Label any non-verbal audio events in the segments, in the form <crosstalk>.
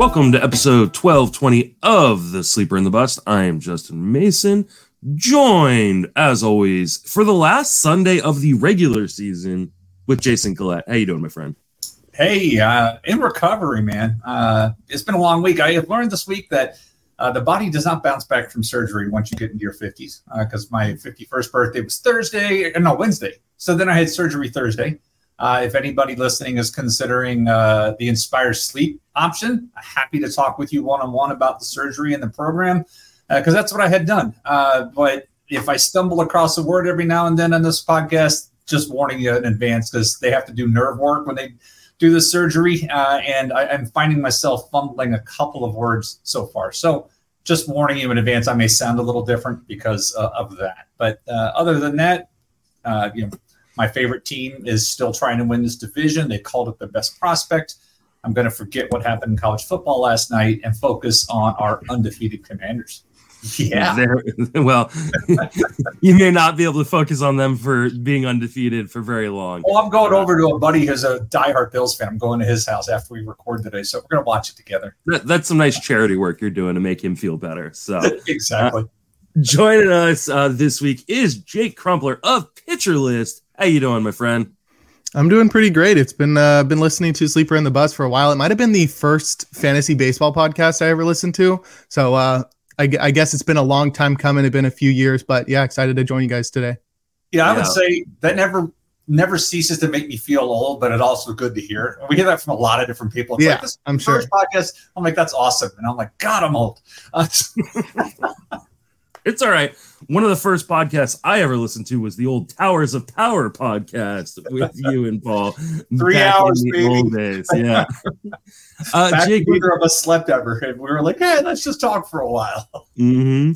Welcome to episode 1220 of The Sleeper and the Bust. I am Justin Mason, joined as always for the last Sunday of the regular season with Jason Collette. How you doing, my friend? Hey, uh, in recovery, man. Uh, it's been a long week. I have learned this week that uh, the body does not bounce back from surgery once you get into your 50s. Because uh, my 51st birthday was Thursday, uh, no Wednesday. So then I had surgery Thursday. Uh, if anybody listening is considering uh, the Inspire Sleep option, happy to talk with you one on one about the surgery and the program because uh, that's what I had done. Uh, but if I stumble across a word every now and then on this podcast, just warning you in advance because they have to do nerve work when they do the surgery, uh, and I, am finding myself fumbling a couple of words so far. So just warning you in advance, I may sound a little different because uh, of that. But other than that, you know my favorite team is still trying to win this division. They called it their best prospect. I'm going to forget what happened in college football last night and focus on our undefeated commanders. <laughs> Yeah. They're, <laughs> well, <laughs> you may not be able to focus on them for being undefeated for very long. Well, I'm going over to a buddy who's a diehard Bills fan. I'm going to his house after we record today, so we're going to watch it together. That, that's some nice charity work you're doing to make him feel better. So exactly. Uh, joining us uh, this week is Jake Crumpler of Pitcher List. How you doing, my friend? I'm doing pretty great. It's been uh, been listening to Sleeper and the Bust for a while. It might have been the first fantasy baseball podcast I ever listened to. So uh, I, I, guess it's been a long time coming. It's been a few years, but yeah, excited to join you guys today. Yeah, I yeah. would say that never never ceases to make me feel old, but it's also good to hear. We hear that from a lot of different people. It's yeah, like, I'm sure. Podcast. I'm like, that's awesome, and I'm like, God, I'm old. Uh, <laughs> <laughs> It's all right. One of the first podcasts I ever listened to was the old Towers of Power podcast with you and Paul. <laughs> Three hours, in the baby. Old days. Yeah. <laughs> uh, Back Jake, neither of us slept ever, and we were like, "Hey, let's just talk for a while." <laughs> Mm-hmm.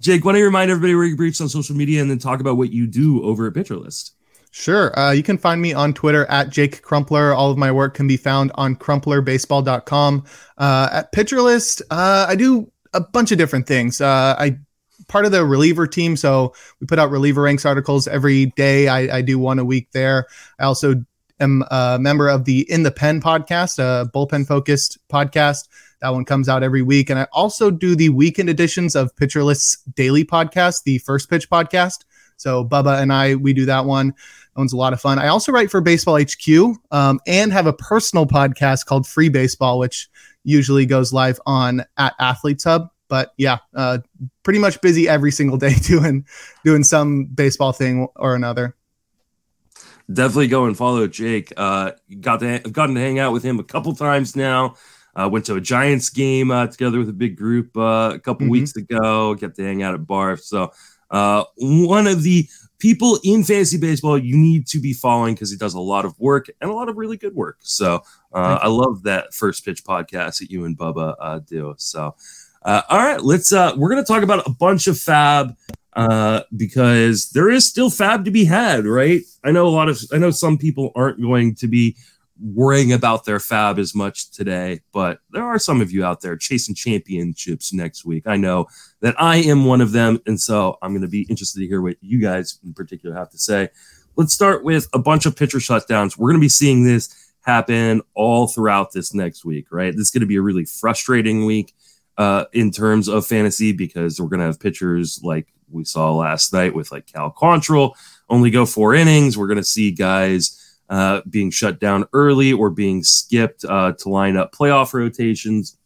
Jake, why don't you remind everybody where you reach on social media, and then talk about what you do over at Pitcher List? Sure. Uh, you can find me on Twitter at Jake Crumpler. All of my work can be found on crumplerbaseball.com. Uh, at Pitcher List, uh, I do a bunch of different things. Uh, I part of the reliever team. So we put out reliever ranks articles every day. I, I do one a week there. I also am a member of the In the Pen podcast, a bullpen focused podcast. That one comes out every week. And I also do the weekend editions of Pitcher List's daily podcast, the First Pitch podcast. So Bubba and I, we do that one. That one's a lot of fun. I also write for Baseball HQ um, and have a personal podcast called Free Baseball, which usually goes live on at Athletes Hub but yeah, uh, pretty much busy every single day <laughs> doing doing some baseball thing or another. Definitely go and follow Jake. Uh, got to gotten to hang out with him a couple times now. Uh, went to a Giants game uh, together with a big group uh, a couple mm-hmm. weeks ago. Get to hang out at Barf. So uh, one of the people in fantasy baseball you need to be following because he does a lot of work and a lot of really good work. So uh, I love that first pitch podcast that you and Bubba uh, do. So uh, all right, let's. Uh, we're going to talk about a bunch of FAAB uh, because there is still FAAB to be had, right? I know a lot of. I know some people aren't going to be worrying about their FAAB as much today, but there are some of you out there chasing championships next week. I know that I am one of them, and so I'm going to be interested to hear what you guys in particular have to say. Let's start with a bunch of pitcher shutdowns. We're going to be seeing this happen all throughout this next week, right? This is going to be a really frustrating week uh, in terms of fantasy because we're going to have pitchers like we saw last night with like Cal Quantrill only go four innings. We're going to see guys uh, being shut down early or being skipped uh, to line up playoff rotations.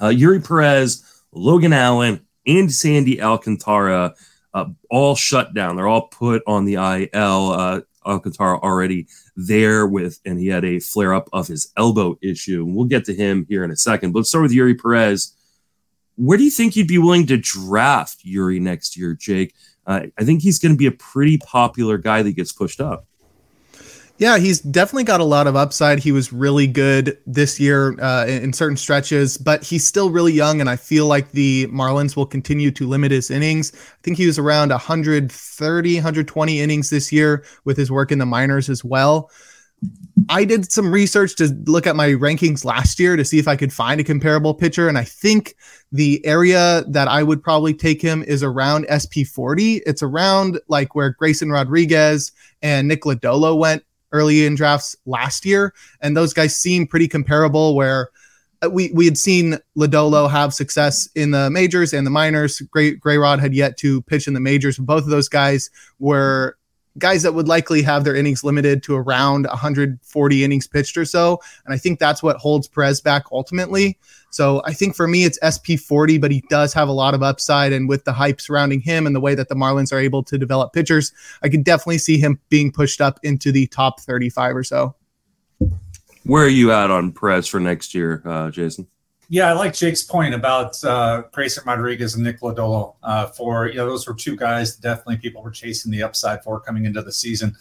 Uh, Eury Perez, Logan Allen, and Sandy Alcantara uh, all shut down. They're all put on the IL. Uh, Alcantara already there with, and he had a flare up of his elbow issue. And we'll get to him here in a second. But let's start with Eury Perez where do you think you'd be willing to draft Eury next year, Jake? Uh, I think he's going to be a pretty popular guy that gets pushed up. Yeah, he's definitely got a lot of upside. He was really good this year uh, in, certain stretches, but he's still really young, and I feel like the Marlins will continue to limit his innings. I think he was around 130, 120 innings this year with his work in the minors as well. I did some research to look at my rankings last year to see if I could find a comparable pitcher. And I think the area that I would probably take him is around SP40. It's around like where Grayson Rodriguez and Nick Lodolo went early in drafts last year. And those guys seem pretty comparable where uh, we we had seen Lodolo have success in the majors and the minors. Gray, Grayrod had yet to pitch in the majors. Both of those guys were guys that would likely have their innings limited to around 140 innings pitched or so. And I think that's what holds Perez back ultimately. So I think for me, it's SP 40, but he does have a lot of upside. And with the hype surrounding him and the way that the Marlins are able to develop pitchers, I could definitely see him being pushed up into the top 35 or so. Where are you at on Perez for next year, uh, Jason? Yeah, I like Jake's point about uh, Grayson Rodriguez and Nick Lodolo. Uh, for you know, those were two guys definitely people were chasing the upside for coming into the season.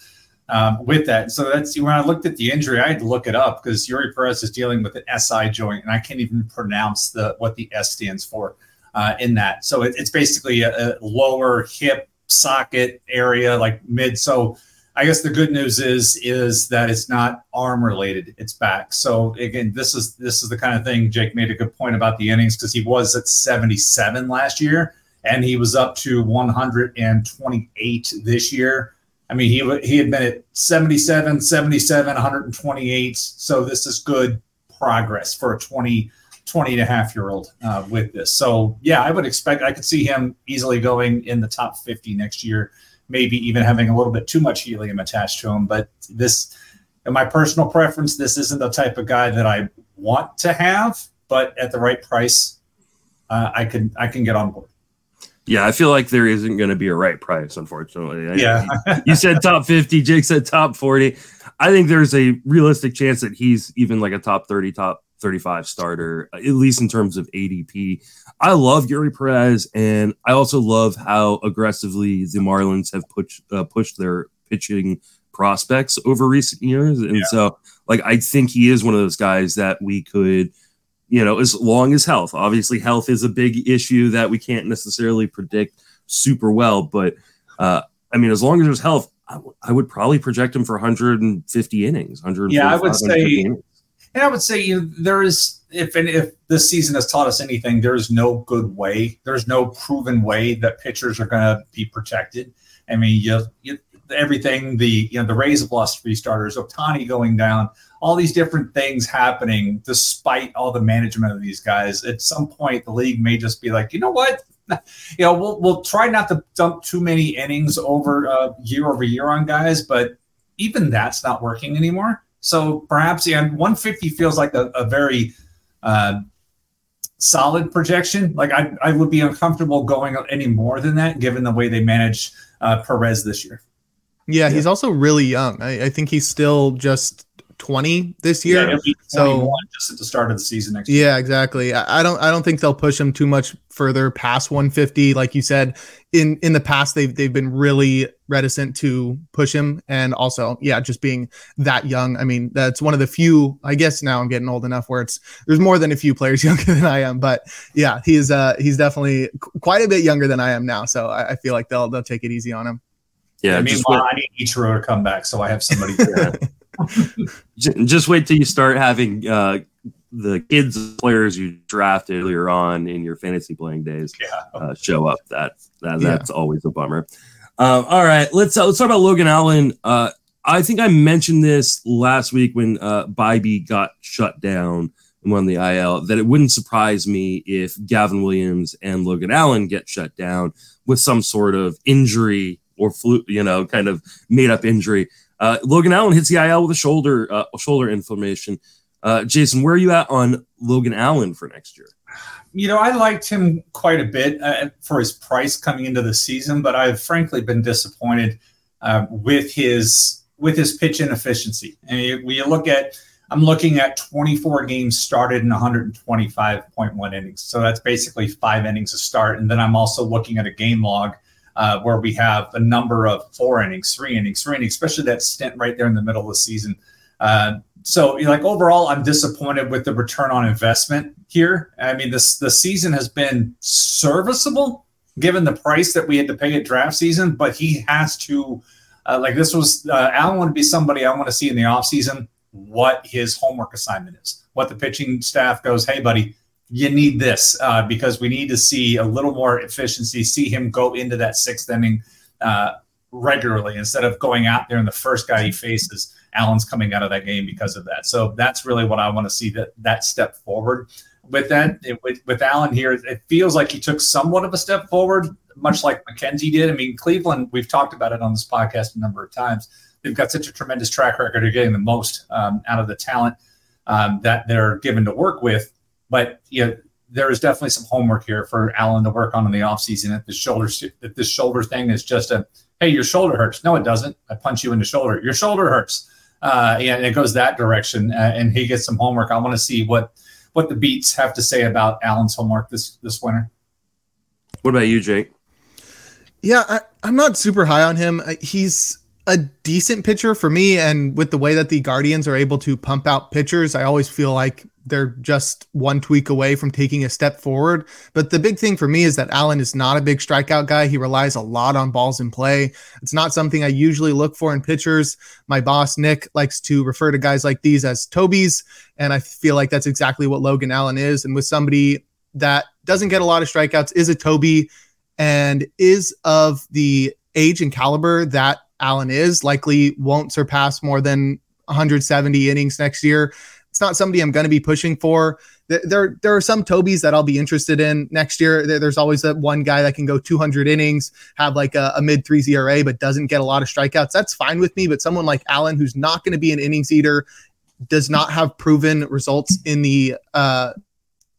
Um, with that, so that's when I looked at the injury, I had to look it up because Eury Perez is dealing with an SI joint, and I can't even pronounce the what the S stands for uh, in that. So it, it's basically a, a lower hip socket area, like mid. So I guess the good news is is that it's not arm related; it's back. So again, this is this is the kind of thing. Jake made a good point about the innings because he was at 77 last year, and he was up to 128 this year. I mean, he he had been at 77, 77, 128. So this is good progress for a 20, 20 and a half year old uh, with this. So yeah, I would expect I could see him easily going in the top 50 next year maybe even having a little bit too much helium attached to him. But this, in my personal preference, this isn't the type of guy that I want to have. But at the right price, uh, I can I can get on board. Yeah, I feel like there isn't going to be a right price, unfortunately. Yeah. you said top 50, Jake said top 40. I think there's a realistic chance that he's even like a top 30, top 35 starter, at least in terms of ADP. I love Eury Perez, and I also love how aggressively the Marlins have pushed uh, pushed their pitching prospects over recent years. And yeah. so, like, I think he is one of those guys that we could, you know, as long as health. Obviously, health is a big issue that we can't necessarily predict super well, but uh, I mean, as long as there's health, I, w- I would probably project him for 150 innings. 100. Yeah, I would say. Innings. And I would say you know, there is if and if this season has taught us anything, there is no good way. There's no proven way that pitchers are going to be protected. I mean, you, you, everything the you know the Rays have lost three starters, Ohtani going down, all these different things happening despite all the management of these guys. At some point, the league may just be like, you know what, <laughs> you know, we'll we'll try not to dump too many innings over uh, year over year on guys, but even that's not working anymore. So perhaps yeah, 150 feels like a, a very uh, solid projection. Like I, I would be uncomfortable going any more than that, given the way they manage uh, Perez this year. Yeah, yeah, he's also really young. I, I think he's still just 20 this year. Yeah, so just at the start of the season next year. Yeah, exactly. I, I, don't I don't think they'll push him too much further past 150. Like you said, in in the past they've they've been really reticent to push him. And also, yeah, just being that young. I mean, that's one of the few, I guess now I'm getting old enough where it's there's more than a few players <laughs> younger than I am. But yeah, he's uh he's definitely quite a bit younger than I am now. So I, I feel like they'll they'll take it easy on him. Yeah, meanwhile, I need Ichiro to come back, so I have somebody. <laughs> <laughs> just wait till you start having uh, the kids players you drafted earlier on in your fantasy playing days yeah. uh, show up. That, that that's yeah. always a bummer. Um, all right, let's uh, let's talk about Logan Allen. Uh, I think I mentioned this last week when uh, Bibee got shut down and won the IL. That it wouldn't surprise me if Gavin Williams and Logan Allen get shut down with some sort of injury or flu, you know, kind of made up injury. Uh, Logan Allen hits the IL with a shoulder uh, shoulder inflammation. Uh, Jason, where are you at on Logan Allen for next year? You know, I liked him quite a bit uh, for his price coming into the season, but I've frankly been disappointed uh, with his with his pitch inefficiency. And you look at, I'm looking at 24 games started in 125.1 innings, so that's basically five innings a start. And then I'm also looking at a game log uh, where we have a number of four innings, three innings, three innings, especially that stint right there in the middle of the season. Uh, so, like overall, I'm disappointed with the return on investment here. I mean, this the season has been serviceable given the price that we had to pay at draft season, but he has to. Uh, like this was, uh, Allen want to be somebody I want to see in the offseason what his homework assignment is, what the pitching staff goes, hey, buddy, you need this uh, because we need to see a little more efficiency, see him go into that sixth inning uh, regularly instead of going out there and the first guy he faces Allen's coming out of that game because of that. So that's really what I want to see that that step forward. With that, it, with, with Allen here, it feels like he took somewhat of a step forward, much like McKenzie did. I mean, Cleveland, we've talked about it on this podcast a number of times. They've got such a tremendous track record of getting the most um, out of the talent um, that they're given to work with. But you know, there is definitely some homework here for Allen to work on in the offseason. If the shoulder, if this shoulder thing is just a, hey, your shoulder hurts. No, it doesn't. I punch you in the shoulder. Your shoulder hurts. Uh, and it goes that direction. Uh, and he gets some homework. I want to see what what the beats have to say about Allen's homework this this winter. What about you, Jake? Yeah, I, I'm not super high on him. He's a decent pitcher for me. And with the way that the Guardians are able to pump out pitchers, I always feel like they're just one tweak away from taking a step forward. But the big thing for me is that Allen is not a big strikeout guy. He relies a lot on balls in play. It's not something I usually look for in pitchers. My boss, Nick, likes to refer to guys like these as Tobies. And I feel like that's exactly what Logan Allen is. And with somebody that doesn't get a lot of strikeouts, is a Toby, and is of the age and caliber that Allen is, likely won't surpass more than 170 innings next year. It's not somebody I'm going to be pushing for. There, there are some Tobys that I'll be interested in next year. There's always that one guy that can go 200 innings, have like a, a mid three ERA, but doesn't get a lot of strikeouts. That's fine with me. But someone like Allen, who's not going to be an innings eater, does not have proven results in the uh,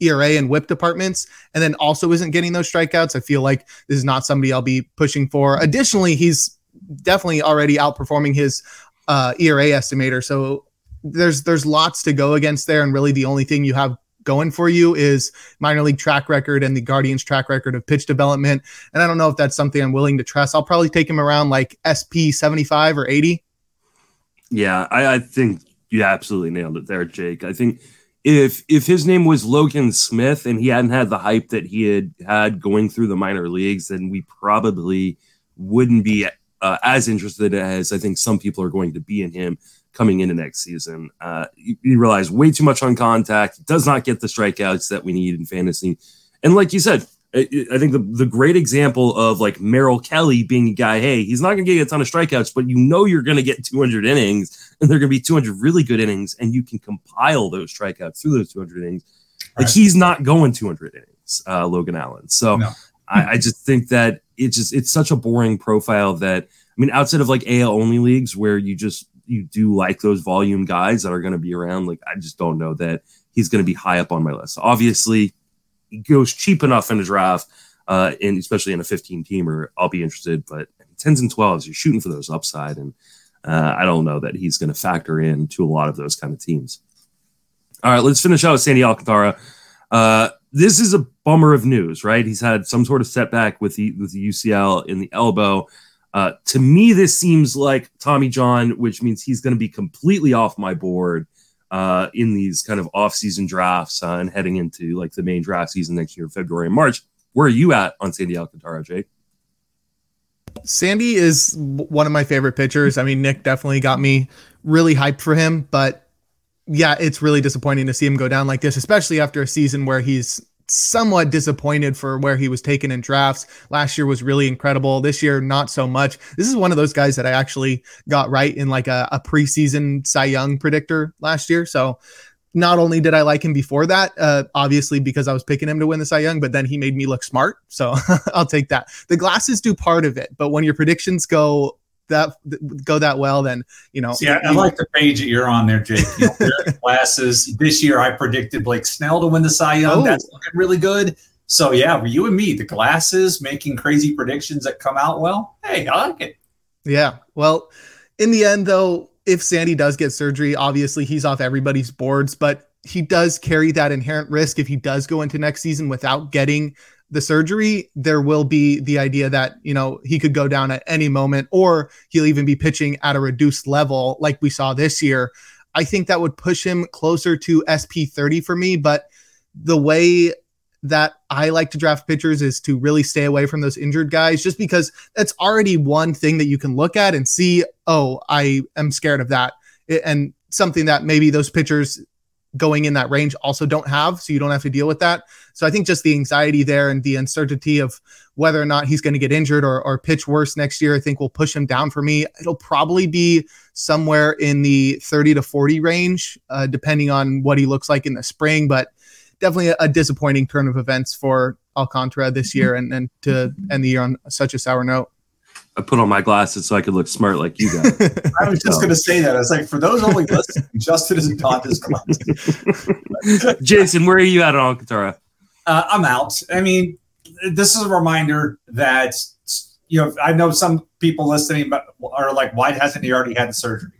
ERA and whip departments, and then also isn't getting those strikeouts. I feel like this is not somebody I'll be pushing for. Additionally, he's definitely already outperforming his uh, ERA estimator. So there's there's lots to go against there, and really the only thing you have going for you is minor league track record and the Guardians track record of pitch development. And I don't know if that's something I'm willing to trust. I'll probably take him around like SP 75 or 80. Yeah, I, I think you absolutely nailed it there, Jake. I think if if his name was Logan Smith and he hadn't had the hype that he had had going through the minor leagues, then we probably wouldn't be uh, as interested as I think some people are going to be in him coming into next season. Uh, you, you, realize way too much on contact, does not get the strikeouts that we need in fantasy. And like you said, I, I think the, the great example of like Merrill Kelly being a guy, hey, he's not going to get a ton of strikeouts, but you know you're going to get 200 innings and they're going to be 200 really good innings and you can compile those strikeouts through those 200 innings. Like he's not going 200 innings, uh, Logan Allen. So no. I, I just think that it's just it's such a boring profile that I mean, outside of like AL only leagues where you just you do like those volume guys that are going to be around, like I just don't know that he's going to be high up on my list. Obviously, he goes cheap enough in a draft, uh, and especially in a 15 teamer, I'll be interested. But 10s and 12s, you're shooting for those upside, and uh, I don't know that he's going to factor in to a lot of those kind of teams. All right, let's finish out with Sandy Alcantara. Uh, this is a bummer of news, right? He's had some sort of setback with the with the UCL in the elbow. Uh, to me, this seems like Tommy John, which means he's going to be completely off my board uh, in these kind of off-season drafts uh, and heading into like the main draft season next year, February and March. Where are you at on Sandy Alcantara, Jake? Sandy is one of my favorite pitchers. I mean, Nick definitely got me really hyped for him, but yeah, it's really disappointing to see him go down like this, especially after a season where he's somewhat disappointed for where he was taken in drafts. Last year was really incredible. This year, not so much. This is one of those guys that I actually got right in like a, a preseason Cy Young predictor last year. So not only did I like him before that, uh, obviously because I was picking him to win the Cy Young, but then he made me look smart. So <laughs> I'll take that. The glasses do part of it, but when your predictions go that go that well, then you know. Yeah, I, like the page that you're on there, Jake. You know, <laughs> glasses. This year, I predicted Blake Snell to win the Cy Young. Oh. That's looking really good. So yeah, you and me, the glasses making crazy predictions that come out well. Hey, I like it. Yeah. Well, in the end, though, if Sandy does get surgery, obviously he's off everybody's boards, but he does carry that inherent risk if he does go into next season without getting the surgery, there will be the idea that, you know, he could go down at any moment or he'll even be pitching at a reduced level like we saw this year. I think that would push him closer to SP 30 for me. But the way that I like to draft pitchers is to really stay away from those injured guys just because that's already one thing that you can look at and see, oh, I am scared of that. And something that maybe those pitchers going in that range also don't have, so you don't have to deal with that. So I think just the anxiety there and the uncertainty of whether or not he's going to get injured or, or pitch worse next year, I think will push him down for me. It'll probably be somewhere in the 30 to 40 range, uh, depending on what he looks like in the spring. But definitely a, a disappointing turn of events for Alcantara this year and, and to end the year on such a sour note. I put on my glasses so I could look smart like you guys. <laughs> I was just going to say that. I was like, for those only listening, <laughs> Justin isn't taught his glasses. <laughs> Jason, where are you at on Alcantara? Uh, I'm out. I mean, this is a reminder that you know I know some people listening are like, why hasn't he already had the surgery?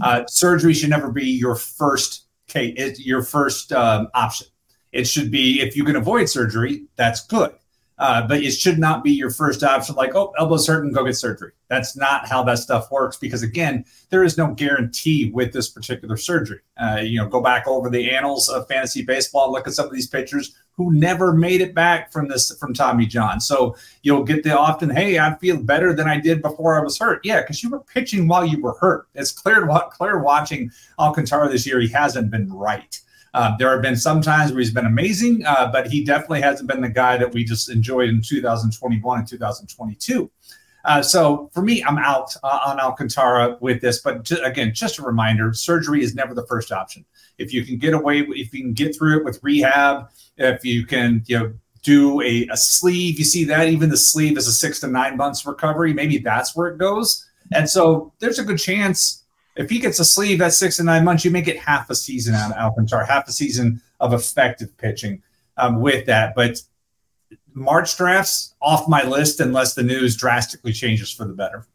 Uh, surgery should never be your first case, your first um, option. It should be if you can avoid surgery, that's good. Uh, but it should not be your first option like oh elbow's hurting go get surgery. That's not how that stuff works because again there is no guarantee with this particular surgery. Uh, you know go back over the annals of fantasy baseball look at some of these pitchers who never made it back from this from tommy john. So you'll get the often hey i feel better than i did before i was hurt. Yeah because you were pitching while you were hurt. It's clear clear watching alcantara this year. He hasn't been right uh, there have been some times where he's been amazing, uh, but he definitely hasn't been the guy that we just enjoyed in 2021 and 2022. Uh, so for me, I'm out uh, on Alcantara with this. But ju- again, just a reminder: surgery is never the first option. If you can get away, if you can get through it with rehab, if you can, you know, do a, a sleeve, you see that even the sleeve is a six to nine months recovery. Maybe that's where it goes. And so there's a good chance if he gets a sleeve, that's six to nine months. You may get half a season out of Alcantara, half a season of effective pitching um, with that. But March drafts off my list unless the news drastically changes for the better.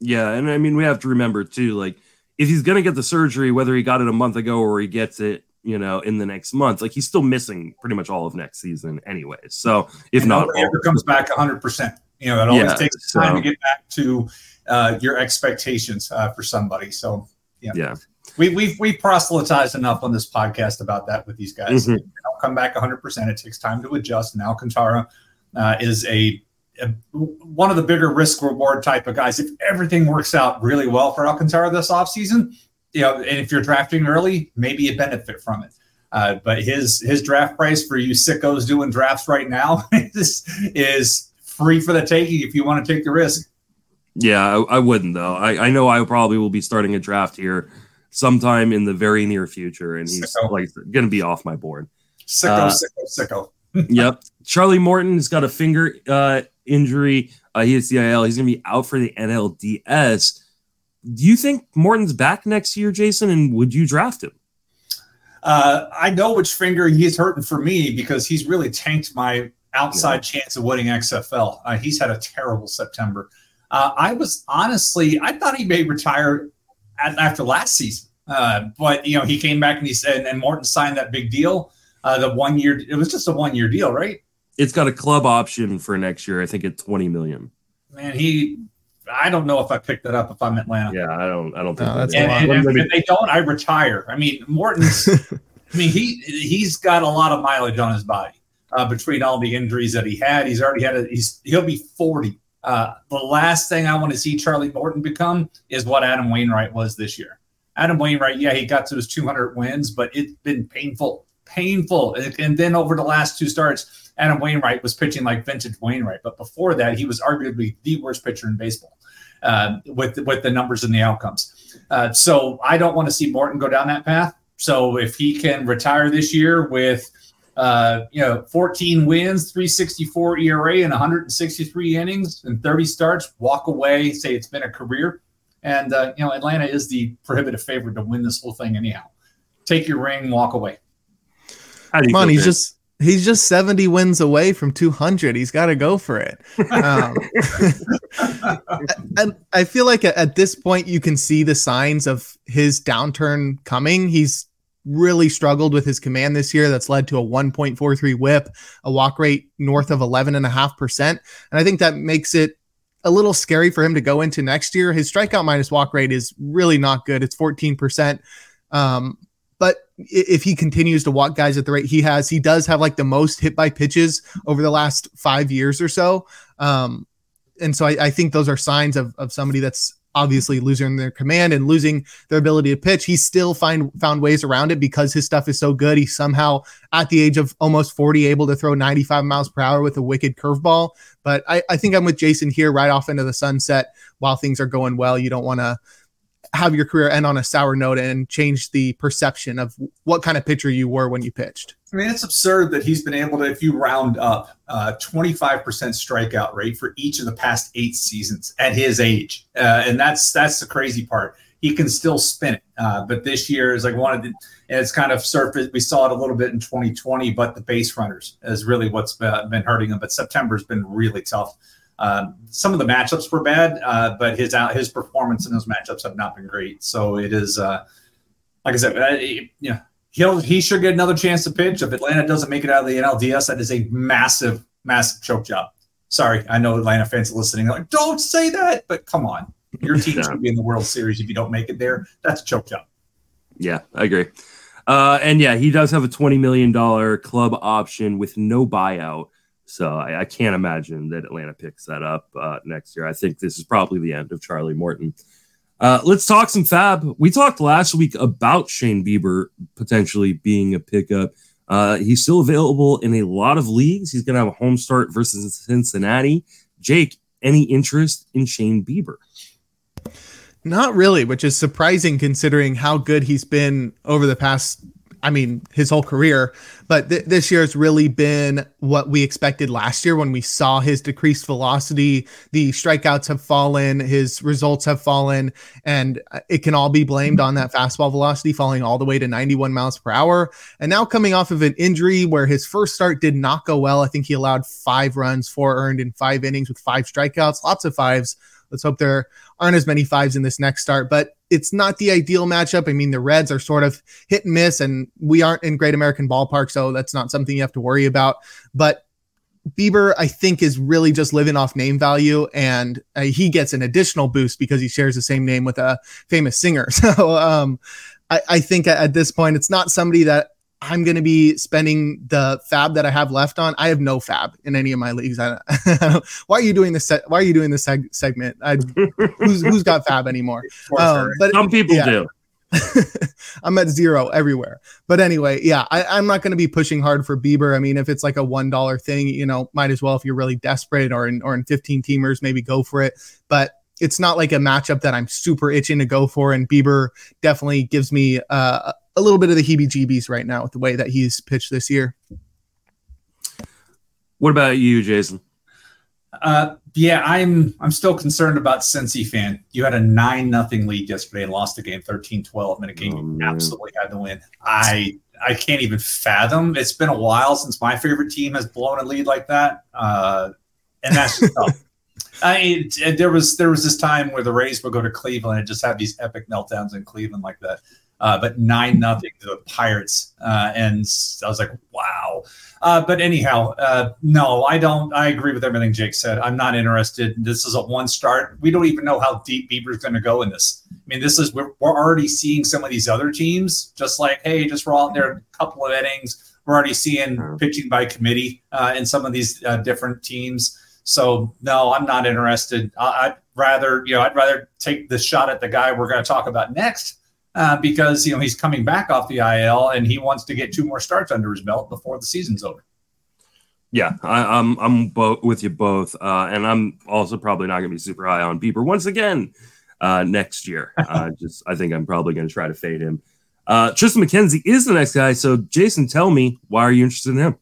Yeah, and I mean we have to remember too, like if he's gonna get the surgery, whether he got it a month ago or he gets it, you know, in the next month, like he's still missing pretty much all of next season anyway. So if and not, ever comes back 100. percent You know, it always yeah, takes time so. to get back to uh, your expectations uh, for somebody. So yeah. yeah. We, we've we've proselytized enough on this podcast about that with these guys. Mm-hmm. I'll come back 100. percent It takes time to adjust. And Alcantara uh, is a, a, one of the bigger risk reward type of guys. If everything works out really well for Alcantara this offseason, you know, and if you're drafting early, maybe you benefit from it. Uh, but his his draft price for you sickos doing drafts right now <laughs> is is free for the taking if you want to take the risk. Yeah, I, I wouldn't though. I, I know I probably will be starting a draft here sometime in the very near future, and he's sicko. like going to be off my board. Sicko, uh, sicko, sicko. <laughs> yep. Charlie Morton has got a finger uh, injury. Uh, he has CIL. He's going to be out for the NLDS. Do you think Morton's back next year, Jason? And would you draft him? Uh, I know which finger he's hurting for me because he's really tanked my outside yeah. chance of winning XFL. Uh, he's had a terrible September. Uh, I was honestly, I thought he may retire at, after last season, uh, but you know he came back and he said, and Morton signed that big deal, uh, the one year. It was just a one year deal, right? It's got a club option for next year. I think at twenty million. Man, he. I don't know if I picked that up if I'm Atlanta. Yeah, I don't. I don't think. No, that's and, and, and if, if they don't, I retire. I mean, Morton's. <laughs> I mean, he he's got a lot of mileage on his body. Uh, between all the injuries that he had. He's already had a, he's he'll be 40 uh, the last thing I want to see Charlie Morton become is what Adam Wainwright was this year. Adam Wainwright, yeah, he got to his 200 wins, but it's been painful, painful. And then over the last two starts, Adam Wainwright was pitching like vintage Wainwright. But before that, he was arguably the worst pitcher in baseball uh, with with the numbers and the outcomes. Uh, so I don't want to see Morton go down that path. So if he can retire this year with uh, you know, 14 wins, 364 ERA, and 163 innings and 30 starts. Walk away, say it's been a career. And, uh, you know, Atlanta is the prohibitive favorite to win this whole thing anyhow. Take your ring, walk away. Come on, he's just he's just 70 wins away from 200 he's got to go for it um, <laughs> and i feel like at this point you can see the signs of his downturn coming he's really struggled with his command this year. That's led to a 1.43 whip, a walk rate north of 11.5%. And I think that makes it a little scary for him to go into next year. His strikeout minus walk rate is really not good. It's 14%. Um, but if he continues to walk guys at the rate he has, he does have like the most hit by pitches over the last five years or so. Um, and so I, I think those are signs of, of somebody that's obviously losing their command and losing their ability to pitch, he still find found ways around it because his stuff is so good. He's somehow at the age of almost 40 able to throw 95 miles per hour with a wicked curveball. But I, I think I'm with Jason here right off into the sunset while things are going well. You don't want to have your career end on a sour note and change the perception of what kind of pitcher you were when you pitched. I mean, it's absurd that he's been able to, if you round up, uh, 25% strikeout rate for each of the past eight seasons at his age, uh, and that's that's the crazy part. He can still spin it, uh, but this year is like one of the. And it's kind of surfaced. We saw it a little bit in 2020, but the base runners is really what's been hurting him. But September's been really tough. Um, some of the matchups were bad, uh, but his out his performance in those matchups have not been great. So it is, uh, like I said, uh, know, he'll he should get another chance to pitch. If Atlanta doesn't make it out of the NLDS, that is a massive, massive choke job. Sorry, I know Atlanta fans are listening. They're like, don't say that, but come on, your team yeah. should be in the World Series. If you don't make it there, that's a choke job. Yeah, I agree. Uh, and yeah, he does have a twenty million dollar club option with no buyout. So I, I, can't imagine that Atlanta picks that up uh, next year. I think this is probably the end of Charlie Morton. Uh, let's talk some FAAB. We talked last week about Shane Bieber potentially being a pickup. Uh, he's still available in a lot of leagues. He's going to have a home start versus Cincinnati. Jake, any interest in Shane Bieber? Not really, which is surprising considering how good he's been over the past I mean, his whole career. But th- this year has really been what we expected last year when we saw his decreased velocity. The strikeouts have fallen, his results have fallen, and uh, it can all be blamed on that fastball velocity falling all the way to 91 miles per hour. And now coming off of an injury where his first start did not go well, I think he allowed five runs, four earned in five innings with five strikeouts, lots of fives. Let's hope there aren't as many fives in this next start, but it's not the ideal matchup. I mean, the Reds are sort of hit and miss, and we aren't in Great American Ballpark, so that's not something you have to worry about. But Bieber, I think, is really just living off name value, and uh, he gets an additional boost because he shares the same name with a famous singer. <laughs> So um, I, I, think at this point, it's not somebody that I'm going to be spending the FAAB that I have left on. I have no FAAB in any of my leagues. I, I <laughs> why are you doing this? Why are you doing this seg- segment? I, <laughs> who's who's got FAAB anymore? Um, but some people yeah. do. <laughs> I'm at zero everywhere. But anyway, yeah, I, am not going to be pushing hard for Bieber. I mean, if it's like a one dollar thing, you know, might as well if you're really desperate or in or in 15 teamers, maybe go for it. But it's not like a matchup that I'm super itching to go for. And Bieber definitely gives me uh, a little bit of the heebie-jeebies right now with the way that he's pitched this year. What about you, Jason? Uh, yeah, I'm I'm still concerned about Cincy fan. You had a nine nothing lead yesterday and lost the game 13-12 in a game oh, you absolutely had to win. I I can't even fathom. It's been a while since my favorite team has blown a lead like that, uh, and that's tough. <laughs> I mean, there was there was this time where the Rays would go to Cleveland and just have these epic meltdowns in Cleveland like that uh, but nine nothing to the Pirates, uh, and I was like, wow. Uh, but anyhow, uh, no, I don't. I agree with everything Jake said. I'm not interested. This is a one start. We don't even know how deep Bieber's going to go in this. I mean, this is we're, we're already seeing some of these other teams just like, hey, just roll out there a couple of innings. We're already seeing pitching by committee uh, in some of these uh, different teams. So no, I'm not interested. I, would rather, you know, I'd rather take the shot at the guy we're going to talk about next uh, because you know he's coming back off the IL and he wants to get two more starts under his belt before the season's over. Yeah, I, am I'm, I'm bo- with you both, uh, and I'm also probably not going to be super high on Bieber once again uh, next year. <laughs> Uh, just I think I'm probably going to try to fade him. Uh, Triston McKenzie is the next guy. So Jason, tell me why are you interested in him?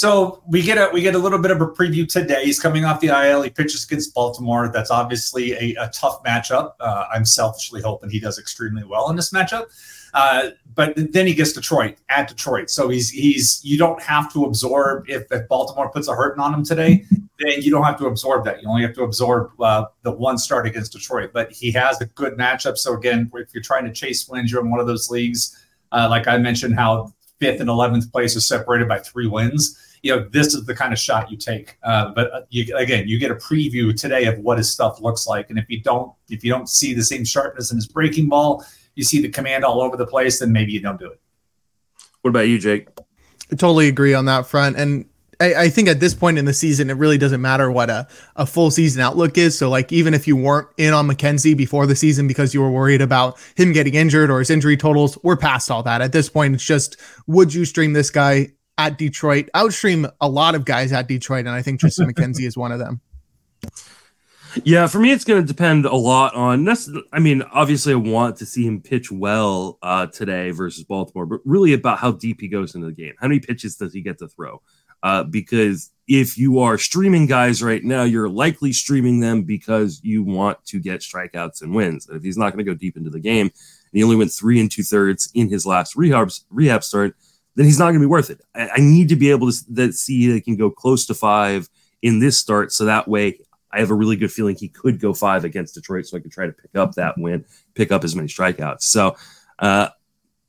So we get a we get a little bit of a preview today. He's coming off the IL. He pitches against Baltimore. That's obviously a, a tough matchup. Uh, I'm selfishly hoping he does extremely well in this matchup. Uh, but then he gets Detroit at Detroit. So he's he's you don't have to absorb if, if Baltimore puts a hurting on him today, then you don't have to absorb that. You only have to absorb uh, the one start against Detroit. But he has a good matchup. So again, if you're trying to chase wins, you're in one of those leagues. Uh, like I mentioned, how fifth and 11th place is separated by three wins. You know, this is the kind of shot you take. Uh, but uh, you, again, you get a preview today of what his stuff looks like. And if you don't, if you don't see the same sharpness in his breaking ball, you see the command all over the place, then maybe you don't do it. What about you, Jake? I totally agree on that front. And I, I, think at this point in the season, it really doesn't matter what a, a full season outlook is. So, like, even if you weren't in on McKenzie before the season because you were worried about him getting injured or his injury totals, we're past all that. At this point, it's just would you stream this guy at Detroit? I would stream a lot of guys at Detroit, and I think Triston <laughs> McKenzie is one of them. Yeah, for me, it's going to depend a lot on. I mean, obviously, I want to see him pitch well uh, today versus Baltimore, but really about how deep he goes into the game. How many pitches does he get to throw? Uh, because if you are streaming guys right now, you're likely streaming them because you want to get strikeouts and wins. And if he's not going to go deep into the game, and he only went three and two thirds in his last rehab rehab start, then he's not going to be worth it. I, I, need to be able to that see that he can go close to five in this start, so that way I have a really good feeling he could go five against Detroit, so I could try to pick up that win, pick up as many strikeouts. So, uh,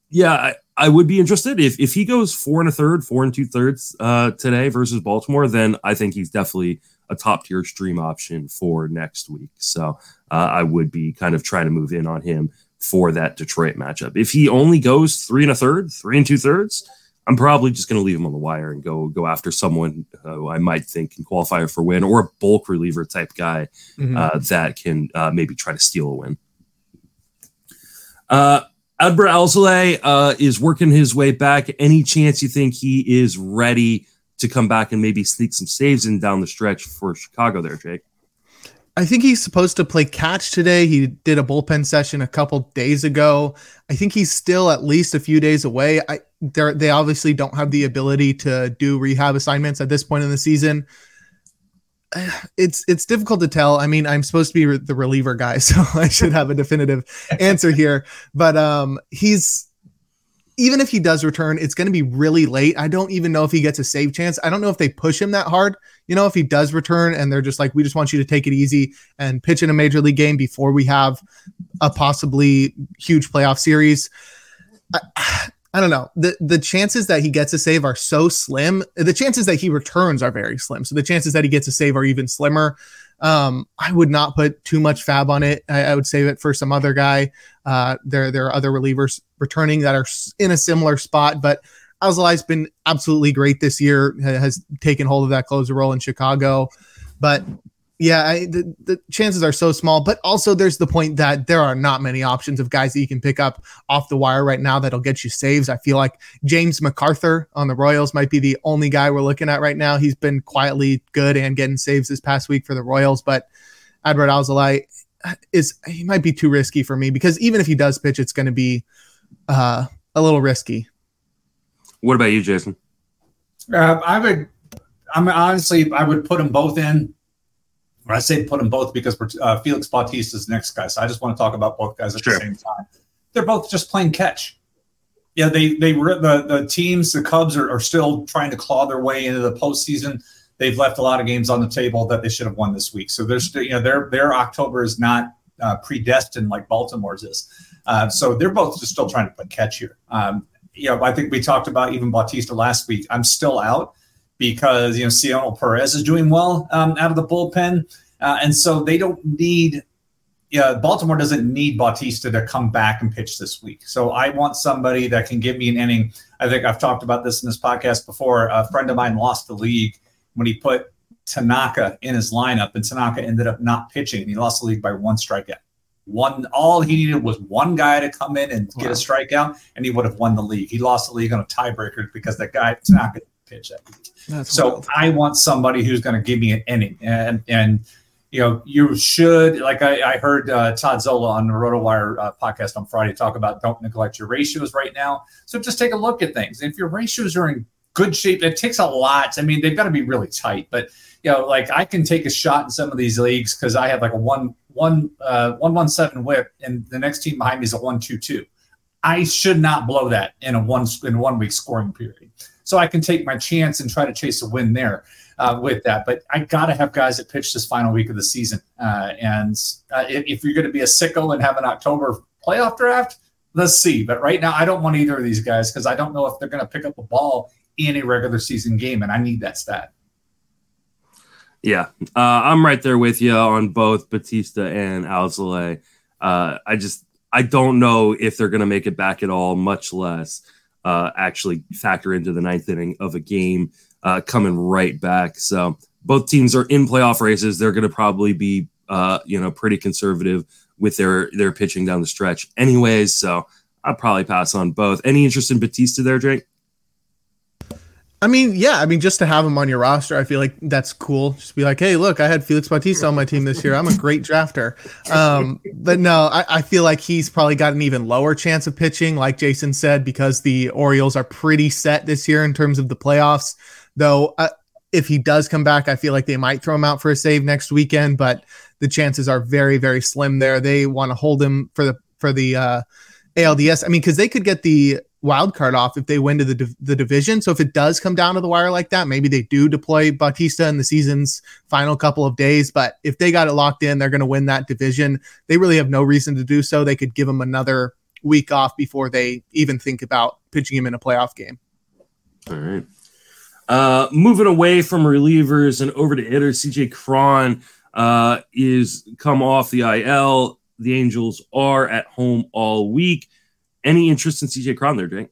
yeah, I, I, would be interested if if he goes four and a third, four and two thirds uh, today versus Baltimore. Then I think he's definitely a top tier stream option for next week. So uh, I would be kind of trying to move in on him for that Detroit matchup. If he only goes three and a third, three and two thirds, I'm probably just going to leave him on the wire and go go after someone who I might think can qualify for win or a bulk reliever type guy mm-hmm. uh, that can uh, maybe try to steal a win. Uh, Adbert Alzolay uh, is working his way back. Any chance you think he is ready to come back and maybe sneak some saves in down the stretch for Chicago there, Jake? I think he's supposed to play catch today. He did a bullpen session a couple days ago. I think he's still at least a few days away. I they obviously don't have the ability to do rehab assignments at this point in the season. <sighs> It's it's difficult to tell. I mean, I'm supposed to be re- the reliever guy, <laughs> so I should have a definitive answer here. But um, he's even if he does return, it's going to be really late. I don't even know if he gets a save chance. I don't know if they push him that hard. You know, if he does return and they're just like, we just want you to take it easy and pitch in a major league game before we have a possibly huge playoff series. I, I don't know. The the chances that he gets a save are so slim. The chances that he returns are very slim. So the chances that he gets a save are even slimmer. Um, I would not put too much FAAB on it. I, I would save it for some other guy. Uh, there there are other relievers returning that are in a similar spot, but Alzolay's been absolutely great this year. Has taken hold of that closer role in Chicago, but yeah, I, the, the chances are so small, but also there's the point that there are not many options of guys that you can pick up off the wire right now that'll get you saves. I feel like James McArthur on the Royals might be the only guy we're looking at right now. He's been quietly good and getting saves this past week for the Royals, but Adbert Alzolay is he might be too risky for me because even if he does pitch, it's going to be uh, a little risky. What about you, Jason? Uh, I would. I'm honestly, I would put them both in I say put them both because uh, Felix Bautista is the next guy. So I just want to talk about both guys at sure. the same time. They're both just playing catch. Yeah, they they were the the teams. The Cubs are, are still trying to claw their way into the postseason. They've left a lot of games on the table that they should have won this week. So there's you know their their October is not uh, predestined like Baltimore's is. Uh, so they're both just still trying to play catch here. Um, you know, I think we talked about even Bautista last week. I'm still out because you know Cionel Perez is doing well um, out of the bullpen, uh, and so they don't need. Yeah, Baltimore doesn't need Bautista to come back and pitch this week. So I want somebody that can give me an inning. I think I've talked about this in this podcast before. A friend of mine lost the league when he put Tanaka in his lineup, and Tanaka ended up not pitching. He lost the league by one strikeout. One, all he needed was one guy to come in and get wow. a strikeout, and he would have won the league. He lost the league on a tiebreaker because that guy Tanaka pitch that week. That's so wild. I want somebody who's going to give me an inning, and and you know you should like I, I heard uh, Todd Zola on the RotoWire uh, podcast on Friday talk about don't neglect your ratios right now. So just take a look at things. If your ratios are in good shape, it takes a lot. I mean, they've got to be really tight, but you know, like I can take a shot in some of these leagues because I have like a one one uh, one one seven whip, and the next team behind me is a one two two. I should not blow that in a one in one week scoring period so I can take my chance and try to chase a win there uh, with that. But I got to have guys that pitch this final week of the season. Uh, and uh, if, you're going to be a sicko and have an October playoff draft, let's see. But right now, I don't want either of these guys because I don't know if they're going to pick up a ball in a regular season game, and I need that stat. Yeah, uh, I'm right there with you on both Bautista and Alzolay. Uh, I just I don't know if they're going to make it back at all, much less uh, actually factor into the ninth inning of a game uh, coming right back. So both teams are in playoff races. They're going to probably be, uh, you know, pretty conservative with their their pitching down the stretch, anyways. So I'd probably pass on both. Any interest in Bautista there, Jake? I mean, yeah, I mean, just to have him on your roster, I feel like that's cool. Just be like, hey, look, I had Felix Bautista on my team this year. I'm a great drafter. Um, but no, I, I, feel like he's probably got an even lower chance of pitching, like Jason said, because the Orioles are pretty set this year in terms of the playoffs. Though, uh, if he does come back, I feel like they might throw him out for a save next weekend, but the chances are very, very slim there. They want to hold him for the for the uh, ALDS. I mean, because they could get the wild card off if they win to the the division. So if it does come down to the wire like that, maybe they do deploy Bautista in the season's final couple of days. But if they got it locked in, they're going to win that division. They really have no reason to do so. They could give him another week off before they even think about pitching him in a playoff game. All right. Uh, moving away from relievers and over to hitters, CJ Cron uh, is come off the IL. The Angels are at home all week. Any interest in CJ Cron there, Jake?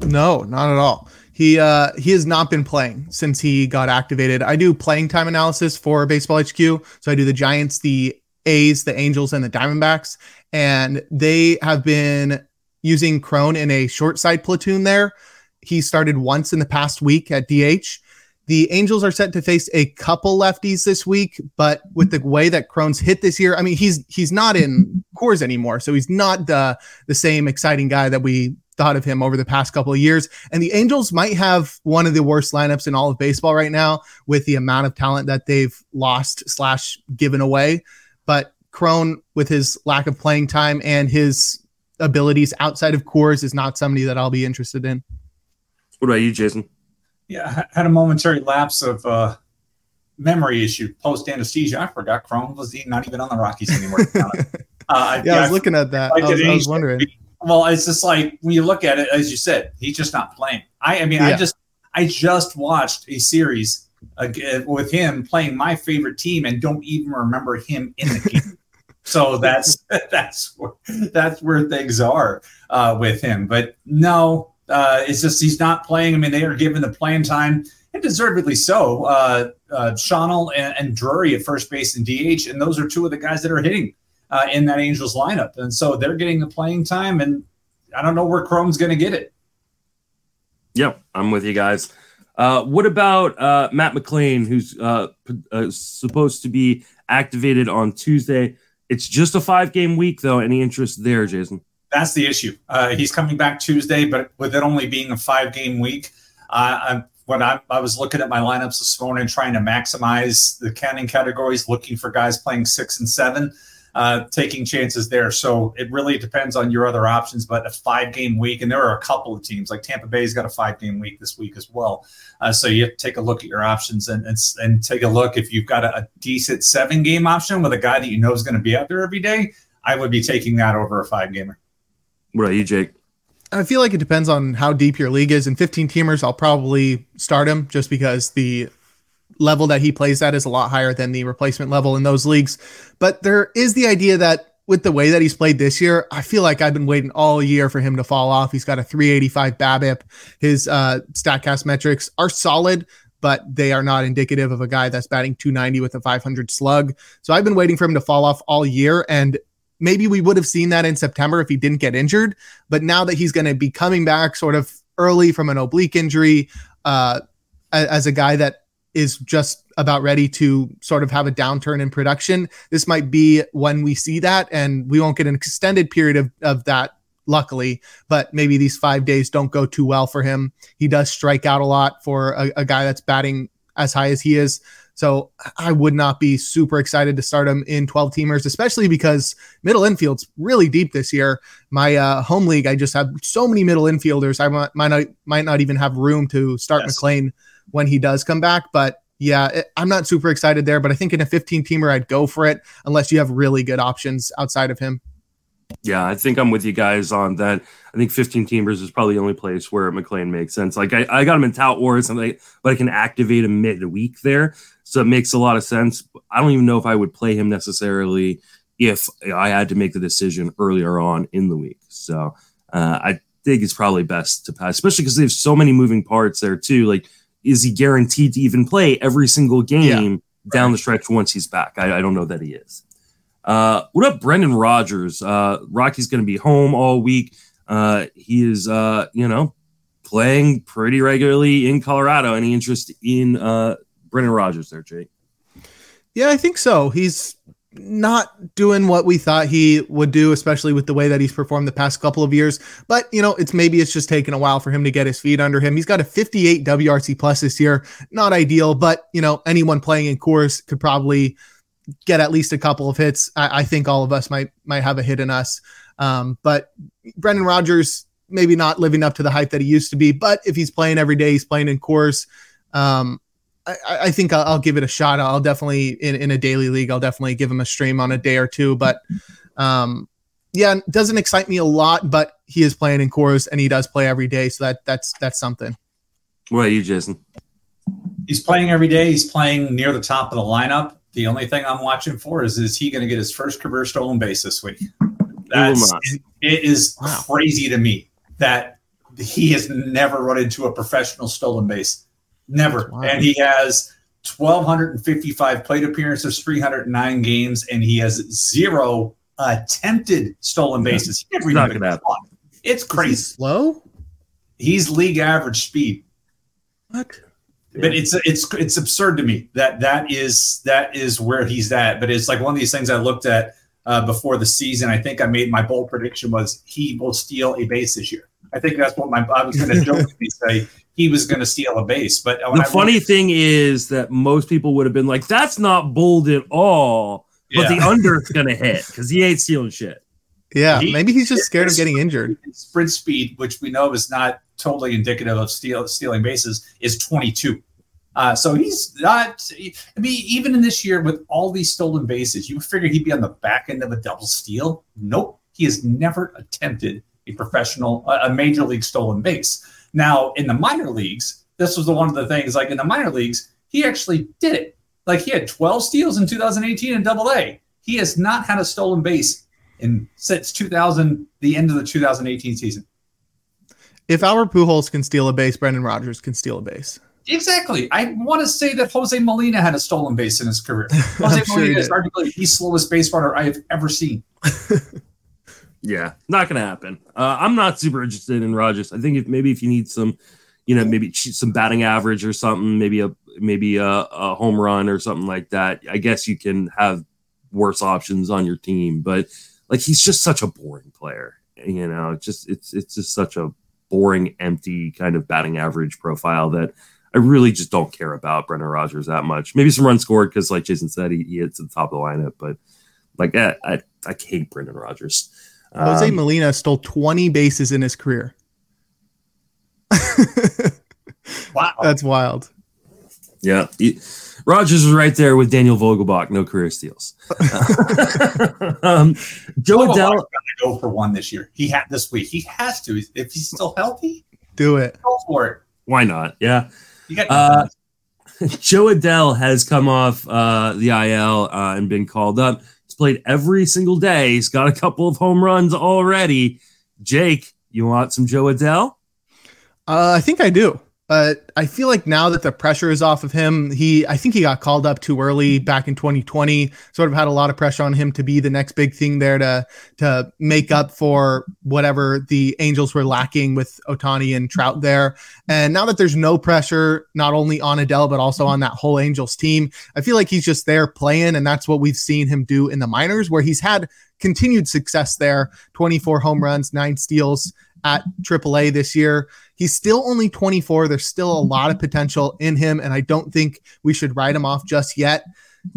No, not at all. He uh, he has not been playing since he got activated. I do playing time analysis for Baseball HQ, so I do the Giants, the A's, the Angels, and the Diamondbacks, and they have been using Cron in a short side platoon there. He started once in the past week at DH, the Angels are set to face a couple lefties this week, but with the way that Cron's hit this year, I mean, he's he's not in Coors anymore, so he's not the the same exciting guy that we thought of him over the past couple of years. And the Angels might have one of the worst lineups in all of baseball right now with the amount of talent that they've lost slash given away. But Cron, with his lack of playing time and his abilities outside of Coors, is not somebody that I'll be interested in. What about you, Jason? Yeah, had a momentary lapse of uh, memory issue post anesthesia. I forgot Cron was not even on the Rockies anymore. <laughs> uh, yeah, I was looking at that. I, I, was, I was, wondering. Well, it's just like when you look at it, as you said, he's just not playing. I, I mean, yeah. I just, I just watched a series uh, with him playing my favorite team and don't even remember him in the game. <laughs> so that's <laughs> that's where, that's where things are uh, with him. But no, uh, it's just he's not playing. I mean, they are given the playing time, and deservedly so. Uh, uh, and, and, Drury at first base and DH, and those are two of the guys that are hitting uh, in that Angels lineup, and so they're getting the playing time. And I don't know where Cron's going to get it. Yep, I'm with you guys. Uh, what about uh, Matt McLain, who's uh, uh, supposed to be activated on Tuesday? It's just a five game week, though. Any interest there, Jason? That's the issue. Uh, he's coming back Tuesday, but with it only being a five game week, uh, I, when I, I, was looking at my lineups this morning, trying to maximize the counting categories, looking for guys playing six and seven, uh, taking chances there. So it really depends on your other options. But a five game week, and there are a couple of teams like Tampa Bay's got a five game week this week as well. Uh, so you have to take a look at your options and, and, and take a look if you've got a, a decent seven game option with a guy that you know is going to be out there every day. I would be taking that over a five gamer. What about you, Jake? I feel like it depends on how deep your league is. In 15 teamers, I'll probably start him just because the level that he plays at is a lot higher than the replacement level in those leagues. But there is the idea that with the way that he's played this year, I feel like I've been waiting all year for him to fall off. He's got a 385 BABIP. His uh, StatCast metrics are solid, but they are not indicative of a guy that's batting 290 with a 500 slug. So I've been waiting for him to fall off all year. And maybe we would have seen that in September if he didn't get injured. But now that he's going to be coming back sort of early from an oblique injury, uh, as a guy that is just about ready to sort of have a downturn in production, this might be when we see that. And we won't get an extended period of, of that luckily, but maybe these five days don't go too well for him. He does strike out a lot for a, a guy that's batting as high as he is. So I would not be super excited to start him in 12 teamers, especially because middle infield's really deep this year. My uh, home league, I just have so many middle infielders. I might, might not might not even have room to start yes. McLain when he does come back. But yeah, it, I'm not super excited there. But I think in a 15 teamer, I'd go for it unless you have really good options outside of him. Yeah, I think I'm with you guys on that. I think 15 teamers is probably the only place where McLain makes sense. Like I, I got him in Tout Wars, and like, but I can activate him midweek there, so it makes a lot of sense. I don't even know if I would play him necessarily if I had to make the decision earlier on in the week. So uh, I think it's probably best to pass, especially because they have so many moving parts there too. Like, is he guaranteed to even play every single game yeah, down the stretch once he's back? I, I don't know that he is. Uh, what up, Brendan Rodgers? Uh, Rockies going to be home all week. Uh, he is, uh, you know, playing pretty regularly in Colorado. Any interest in uh, Brendan Rodgers there, Jake? Yeah, I think so. He's not doing what we thought he would do, especially with the way that he's performed the past couple of years. But you know, it's maybe it's just taken a while for him to get his feet under him. He's got a 58 WRC plus this year, not ideal, but you know, anyone playing in Coors could probably get at least a couple of hits. I, I think all of us might might have a hit in us. Um, but Brendan Rodgers maybe not living up to the hype that he used to be. But if he's playing every day, he's playing in Coors. Um, I, I, think I'll, I'll, give it a shot. I'll definitely in, in a daily league. I'll definitely give him a stream on a day or two. But um, yeah, doesn't excite me a lot. But he is playing in Coors and he does play every day, so that that's that's something. What are you, Jason? He's playing every day. He's playing near the top of the lineup. The only thing I'm watching for is is he going to get his first career stolen base this week? That's it is wow. crazy to me that he has never run into a professional stolen base. Never. And he has 1,255 plate appearances, 309 games, and he has zero attempted stolen bases. He never even it's, it's crazy. slow? He's league average speed. What? But it's it's it's absurd to me that that is that is where he's at. But it's like one of these things I looked at uh, before the season. I think I made my bold prediction was he will steal a base this year. I think that's what my I was going <laughs> to jokingly say he was going to steal a base. But the funny thing is that most people would have been like, "That's not bold at all." But yeah. the under's <laughs> going to hit because he ain't stealing shit. Yeah, he, maybe he's just scared of getting injured. Sprint speed, which we know is not totally indicative of steal, stealing bases, is 22. Uh, so he's not. I mean, even in this year with all these stolen bases, you figure he'd be on the back end of a double steal. Nope, he has never attempted a professional, a major league stolen base. Now, in the minor leagues, this was the one of the things. Like in the minor leagues, he actually did it. Like he had 12 steals in 2018 in Double A. He has not had a stolen base in since 2000, the end of the 2018 season. If Albert Pujols can steal a base, Brendan Rodgers can steal a base. Exactly. I want to say that Jose Molina had a stolen base in his career. <laughs> Jose sure Molina is arguably the slowest base runner I have ever seen. <laughs> Yeah, not gonna happen. Uh, I'm not super interested in Rodgers. I think if maybe if you need some, you know, maybe some batting average or something, maybe a maybe a, a home run or something like that. I guess you can have worse options on your team, but like he's just such a boring player. You know, just it's it's just such a boring, empty kind of batting average profile that I really just don't care about Brendan Rodgers that much. Maybe some runs scored because, like Jason said, he, he hits the top of the lineup, but like I, I, I hate Brendan Rodgers. Jose um, Molina stole 20 bases in his career. <laughs> wow. That's wild. Yeah. He, Rodgers was right there with Daniel Vogelbach, no career steals. <laughs> um, Jo Adell got to go for one this year. He had this week. He has to if he's still healthy. Do it. Go for it. Why not? Yeah. Uh, <laughs> Jo Adell has come off uh, the IL uh, and been called up He's played every single day. He's got a couple of home runs already. Jake, you want some Jo Adell? Uh, I think I do. But I feel like now that the pressure is off of him, he I think he got called up too early back in 2020. Sort of had a lot of pressure on him to be the next big thing there to to make up for whatever the Angels were lacking with Ohtani and Trout there. And now that there's no pressure, not only on Adell but also on that whole Angels team, I feel like he's just there playing, and that's what we've seen him do in the minors, where he's had continued success there 24 home runs, nine steals at AAA this year. He's still only 24. There's still a lot of <laughs> potential in him, and I don't think we should write him off just yet.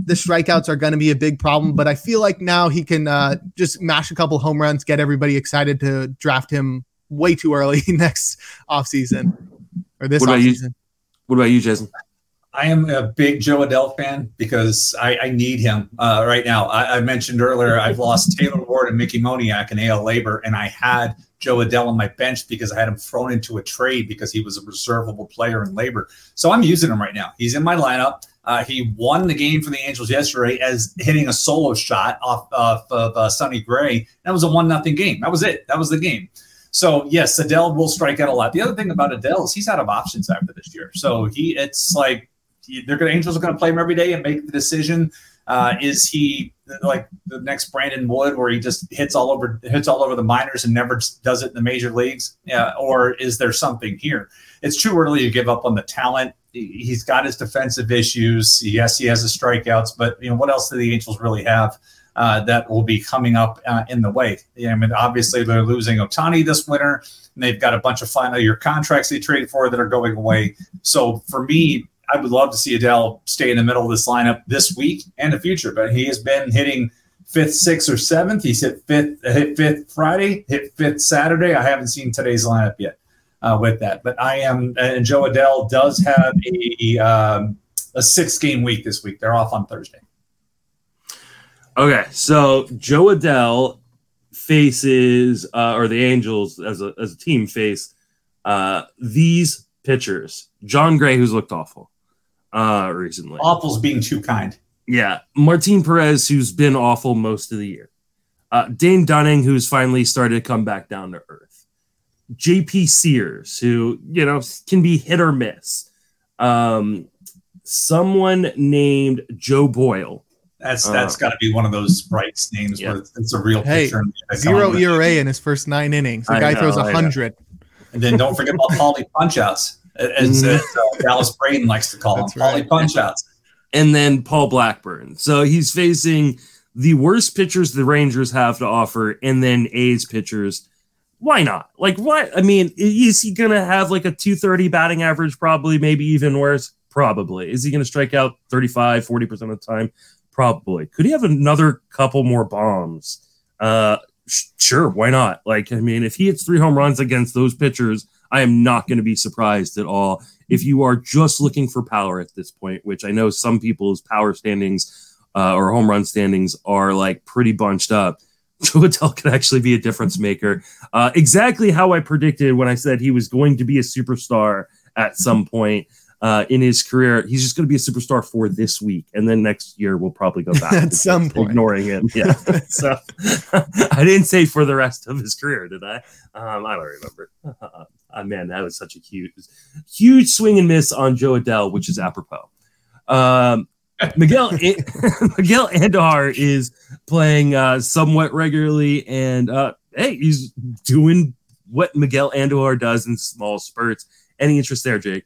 The strikeouts are going to be a big problem, but I feel like now he can uh, just mash a couple home runs, get everybody excited to draft him way too early <laughs> next offseason or this what offseason. What about you, Jason? I am a big Jo Adell fan because I, I need him uh, right now. I, I, mentioned earlier I've lost <laughs> Taylor Ward and Mickey Moniak in AL LABR, and I had Jo Adell on my bench because I had him thrown into a trade because he was a reservable player in LABR. So I'm using him right now. He's in my lineup. Uh, he won the game for the Angels yesterday as hitting a solo shot off, off of uh, Sonny Gray. That was a one nothing game. That was it. That was the game. So yes, Adell will strike out a lot. The other thing about Adell is he's out of options after this year. So he, it's like they're going. Angels are going to play him every day and make the decision. Uh, is he like the next Brandon Wood, where he just hits all over hits all over the minors and never does it in the major leagues? Yeah, or is there something here? It's too early to give up on the talent. He's got his defensive issues. Yes, he has the strikeouts, but you know what else do the Angels really have? Uh, that will be coming up uh, in the way. Yeah, I mean, obviously they're losing Ohtani this winter, and they've got a bunch of final year contracts they traded for that are going away. So for me, I would love to see Adell stay in the middle of this lineup this week and the future. But he has been hitting fifth, sixth, or seventh. He's hit fifth, hit fifth Friday, hit fifth Saturday. I haven't seen today's lineup yet uh, with that, but I am. And Jo Adell does have a um, a six game week this week. They're off on Thursday. Okay, so Jo Adell faces, uh, or the Angels as a as a team face uh, these pitchers: Jon Gray, who's looked awful uh, recently. Awful's being too kind. Yeah, Martin Perez, who's been awful most of the year. Uh, Dane Dunning, who's finally started to come back down to earth. JP Sears, who you know can be hit or miss. Um, someone named Joe Boyle. That's that's uh, got to be one of those sprites names yeah. where it's a real hey, picture. Zero ERA in his first nine innings. The I guy know, throws a hundred. And then don't forget about Paulie Punchouts as, mm-hmm. uh, Dallas Braden likes to call That's them, right. Paulie Punchouts. And then Paul Blackburn. So he's facing the worst pitchers the Rangers have to offer, and then A's pitchers. Why not? Like, what? I mean, is he going to have like a 230 batting average? Probably, maybe even worse. Probably. Is he going to strike out 35, 40% of the time? Probably. Could he have another couple more bombs? Uh, sh- sure. Why not? Like, I mean, if he hits three home runs against those pitchers, I am not going to be surprised at all if you are just looking for power at this point, which I know some people's power standings uh, or home run standings are like pretty bunched up. <laughs> Adell could actually be a difference maker. Uh, exactly how I predicted when I said he was going to be a superstar at some point uh, in his career. He's just going to be a superstar for this week, and then next year we'll probably go back <laughs> at some point, ignoring him. Yeah. <laughs> so <laughs> I didn't say for the rest of his career, did I? Um, I don't remember. oh, man, that was such a huge, huge swing and miss on Jo Adell, which is apropos. Um, Miguel Miguel Andujar is playing uh, somewhat regularly, and uh, hey, he's doing what Miguel Andujar does in small spurts. Any interest there, Jake?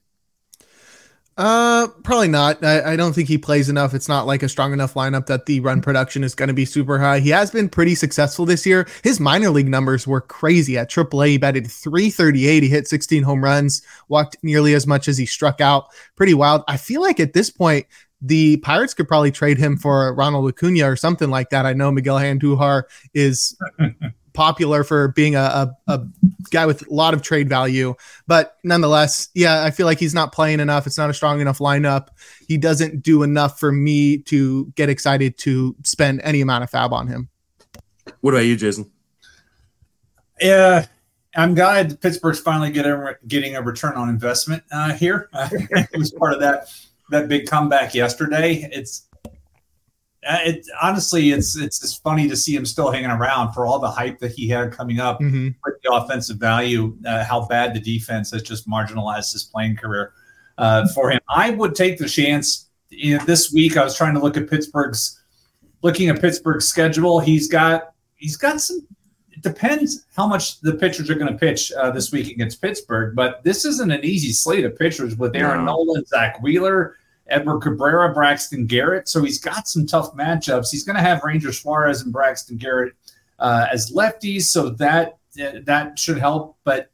Uh, probably not. I, I, don't think he plays enough. It's not like a strong enough lineup that the run production is going to be super high. He has been pretty successful this year. His minor league numbers were crazy. At AAA, he batted 338. He hit 16 home runs, walked nearly as much as he struck out. Pretty wild. I feel like at this point, the Pirates could probably trade him for Ronald Acuna or something like that. I know Miguel Andujar is <laughs> popular for being a, a, a, guy with a lot of trade value. But nonetheless, yeah, I feel like he's not playing enough. It's not a strong enough lineup. He doesn't do enough for me to get excited to spend any amount of FAAB on him. What about you, Jason? Yeah, I'm glad Pittsburgh's finally getting getting a return on investment uh, here. <laughs> it was part of that that big comeback yesterday. It's it honestly, it's it's just funny to see him still hanging around for all the hype that he had coming up mm-hmm. with the offensive value. Uh, how bad the defense has just marginalized his playing career uh, for him. I would take the chance. You know, this week, I was trying to look at Pittsburgh's, looking at Pittsburgh's schedule. He's got he's got some. It depends how much the pitchers are going to pitch uh, this week against Pittsburgh, but this isn't an easy slate of pitchers with Aaron no. Nola, Zack Wheeler. Edward Cabrera, Braxton Garrett. So he's got some tough matchups. He's going to have Ranger Suarez and Braxton Garrett uh, as lefties, so that that should help. But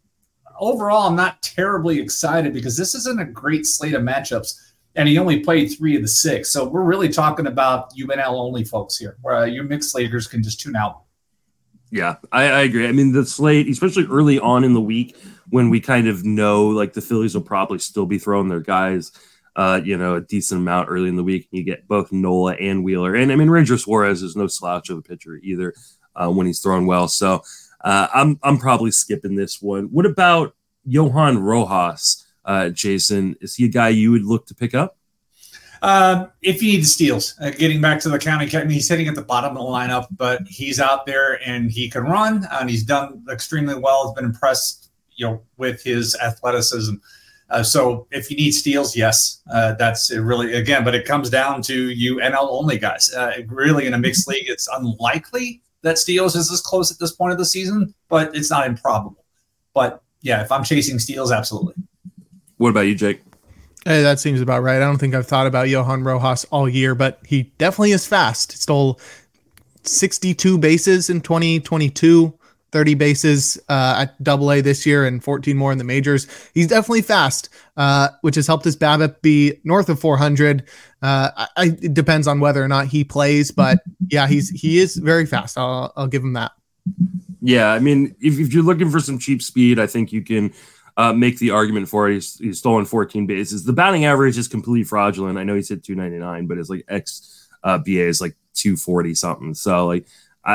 overall, I'm not terribly excited because this isn't a great slate of matchups. And he only played three of the six. So we're really talking about UNL only folks here, where uh, your mixed slaters can just tune out. Yeah, I, I, agree. I mean, the slate, especially early on in the week when we kind of know like the Phillies will probably still be throwing their guys uh, you know, a decent amount early in the week. You get both Nola and Wheeler. And I mean, Ranger Suarez is no slouch of a pitcher either uh, when he's throwing well. So uh, I'm, I'm probably skipping this one. What about Johan Rojas, uh, Jason? Is he a guy you would look to pick up? Uh, if you need steals, uh, getting back to the county, I mean, he's hitting at the bottom of the lineup, but he's out there and he can run, and he's done extremely well. Has been impressed, you know, with his athleticism. Uh, so if you need steals, yes, uh, that's really again, but it comes down to you NL only guys. Uh, really, in a mixed league, it's unlikely that steals is this close at this point of the season, but it's not improbable. But yeah, if I'm chasing steals, absolutely. What about you, Jake? Hey, that seems about right. I don't think I've thought about Johan Rojas all year, but he definitely is fast. Stole 62 bases in 2022, 30 bases uh, at Double A this year, and 14 more in the majors. He's definitely fast, uh, which has helped his BABIP be north of 400. Uh, I, it depends on whether or not he plays, but <laughs> yeah, he's he is very fast. I'll, I'll give him that. Yeah, I mean, if, if you're looking for some cheap speed, I think you can uh, make the argument for it. He's, he's stolen 14 bases. The batting average is completely fraudulent. I know he's hit 299, but it's like X uh, BA is like 240 something. So like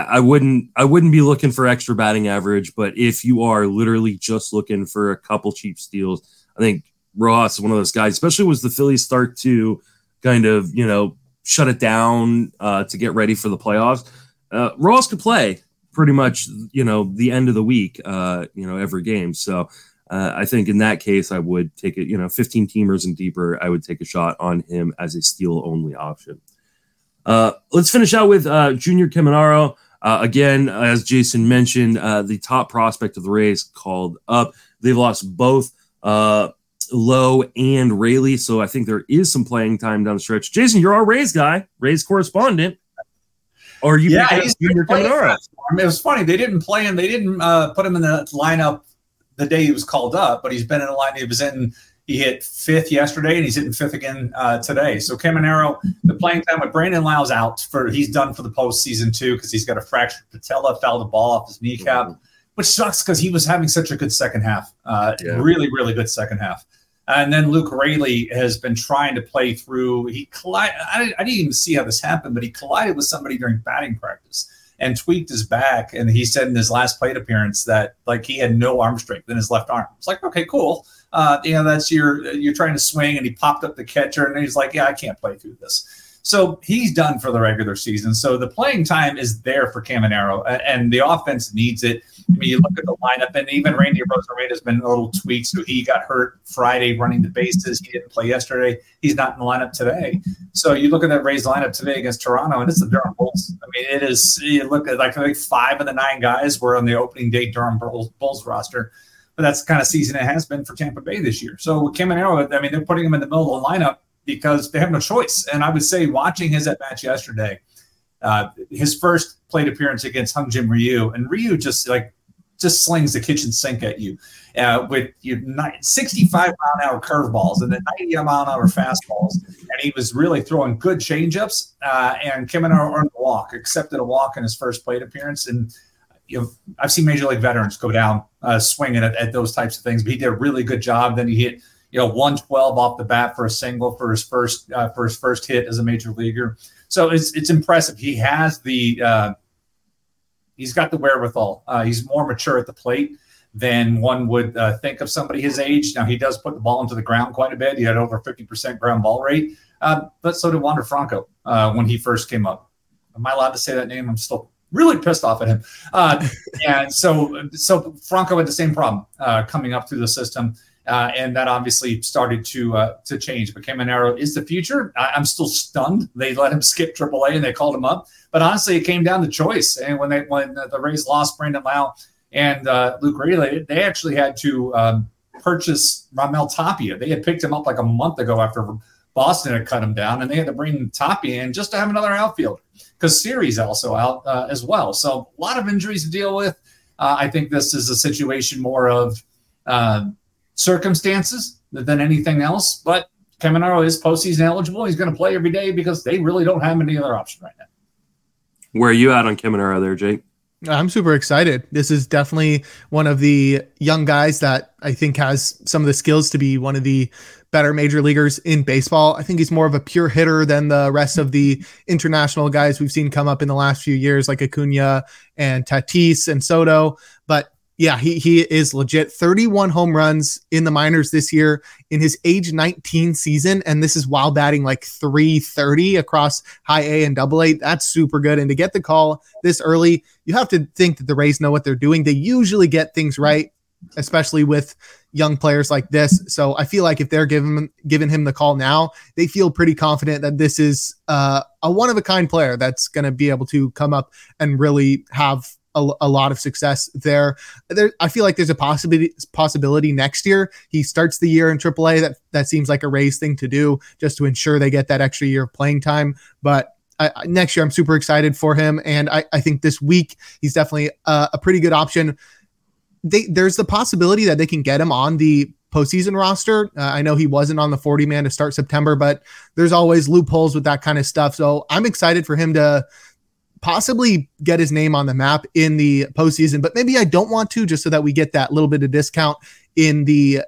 I, wouldn't I wouldn't be looking for extra batting average, but if you are literally just looking for a couple cheap steals, I think Ross is one of those guys, especially was the Phillies start to kind of you know shut it down uh, to get ready for the playoffs. Uh, Ross could play pretty much you know the end of the week, uh, you know every game. So uh, I think in that case, I would take it, you know, 15 teamers and deeper. I would take a shot on him as a steal only option. Uh, let's finish out with uh, Junior Caminero. Uh, again, as Jason mentioned, uh, the top prospect of the Rays called up. They've lost both uh, Lowe and Raley, so I think there is some playing time down the stretch. Jason, you're our Rays guy, Rays correspondent. Or you yeah, Junior Caminero? I mean, it was funny. They didn't play him. They didn't put him in the lineup the day he was called up, but he's been in a line. He was in. He hit fifth yesterday, and he's hitting fifth again uh, today. So Caminero, the playing time with Brandon Lowe's out for he's done for the postseason too because he's got a fractured patella, fouled the ball off his kneecap, mm-hmm. which sucks because he was having such a good second half. Uh, yeah. Really, really good second half. And then Luke Raley has been trying to play through. He collided. I didn't even see how this happened, but he collided with somebody during batting practice and tweaked his back. And he said in his last plate appearance that like he had no arm strength in his left arm. It's like, okay, cool. Uh, you know, that's your you're trying to swing, and he popped up the catcher, and he's like, yeah, I can't play through this. So he's done for the regular season. So the playing time is there for Caminero, and the offense needs it. I mean, you look at the lineup, and even Randy Arozarena has been a little tweaked. So he got hurt Friday running the bases. He didn't play yesterday. He's not in the lineup today. So you look at that Rays lineup today against Toronto, and it's the Durham Bulls. I mean, it is. You look at like, like five of the nine guys were on the opening day Durham Bulls, Bulls roster. But that's the kind of season it has been for Tampa Bay this year. So Caminero, I mean, they're putting him in the middle of the lineup because they have no choice. And I would say, watching his at match yesterday, uh, his first plate appearance against Hyun Jin Ryu, and Ryu just like just slings the kitchen sink at you uh, with your 65 mile an hour curveballs and then 90 mile an hour fastballs. And he was really throwing good changeups. Uh, and Caminero earned a walk, accepted a walk in his first plate appearance. And you know, I've seen major league veterans go down uh, swinging at, at, those types of things, but he did a really good job. Then he hit you know 112 off the bat for a single for his first uh, for his first hit as a major leaguer. So it's it's impressive. He has the uh, he's got the wherewithal. Uh, he's more mature at the plate than one would uh, think of somebody his age. Now he does put the ball into the ground quite a bit. He had over 50% ground ball rate, uh, but so did Wander Franco uh, when he first came up. Am I allowed to say that name? I'm still really pissed off at him. Uh, <laughs> and so, so Franco had the same problem uh, coming up through the system. Uh, and that obviously started to uh, to change. But Caminero is the future. I, am still stunned. They let him skip AAA and they called him up. But honestly, it came down to choice. And when they when the Rays lost Brandon Lowe and uh, Luke Raley, they actually had to um, purchase Raimel Tapia. They had picked him up like a month ago after Boston had cut him down, and they had to bring Tapia in just to have another outfielder because Siri's also out uh, as well. So a lot of injuries to deal with. Uh, I think this is a situation more of uh, circumstances than anything else. But Caminero is postseason eligible. He's going to play every day because they really don't have any other option right now. Where are you at on Caminero there, Jake? I'm super excited. This is definitely one of the young guys that I think has some of the skills to be one of the better major leaguers in baseball. I think he's more of a pure hitter than the rest of the international guys we've seen come up in the last few years, like Acuna and Tatis and Soto. But yeah, he he is legit. 31 home runs in the minors this year in his age 19 season, and this is while batting like 330 across high A and double A. That's super good. And to get the call this early, you have to think that the Rays know what they're doing. They usually get things right, especially with young players like this. So I feel like if they're giving giving him the call now, they feel pretty confident that this is uh, a one of a kind player that's going to be able to come up and really have a, a, lot of success there. There, I feel like there's a possibility possibility next year he starts the year in AAA. That that seems like a Rays thing to do just to ensure they get that extra year of playing time. But I, next year, I'm super excited for him, and I, I think this week he's definitely a, a pretty good option. They, there's the possibility that they can get him on the postseason roster. Uh, I know he wasn't on the 40 man to start September, but there's always loopholes with that kind of stuff. So I'm excited for him to possibly get his name on the map in the postseason, but maybe I don't want to just so that we get that little bit of discount in the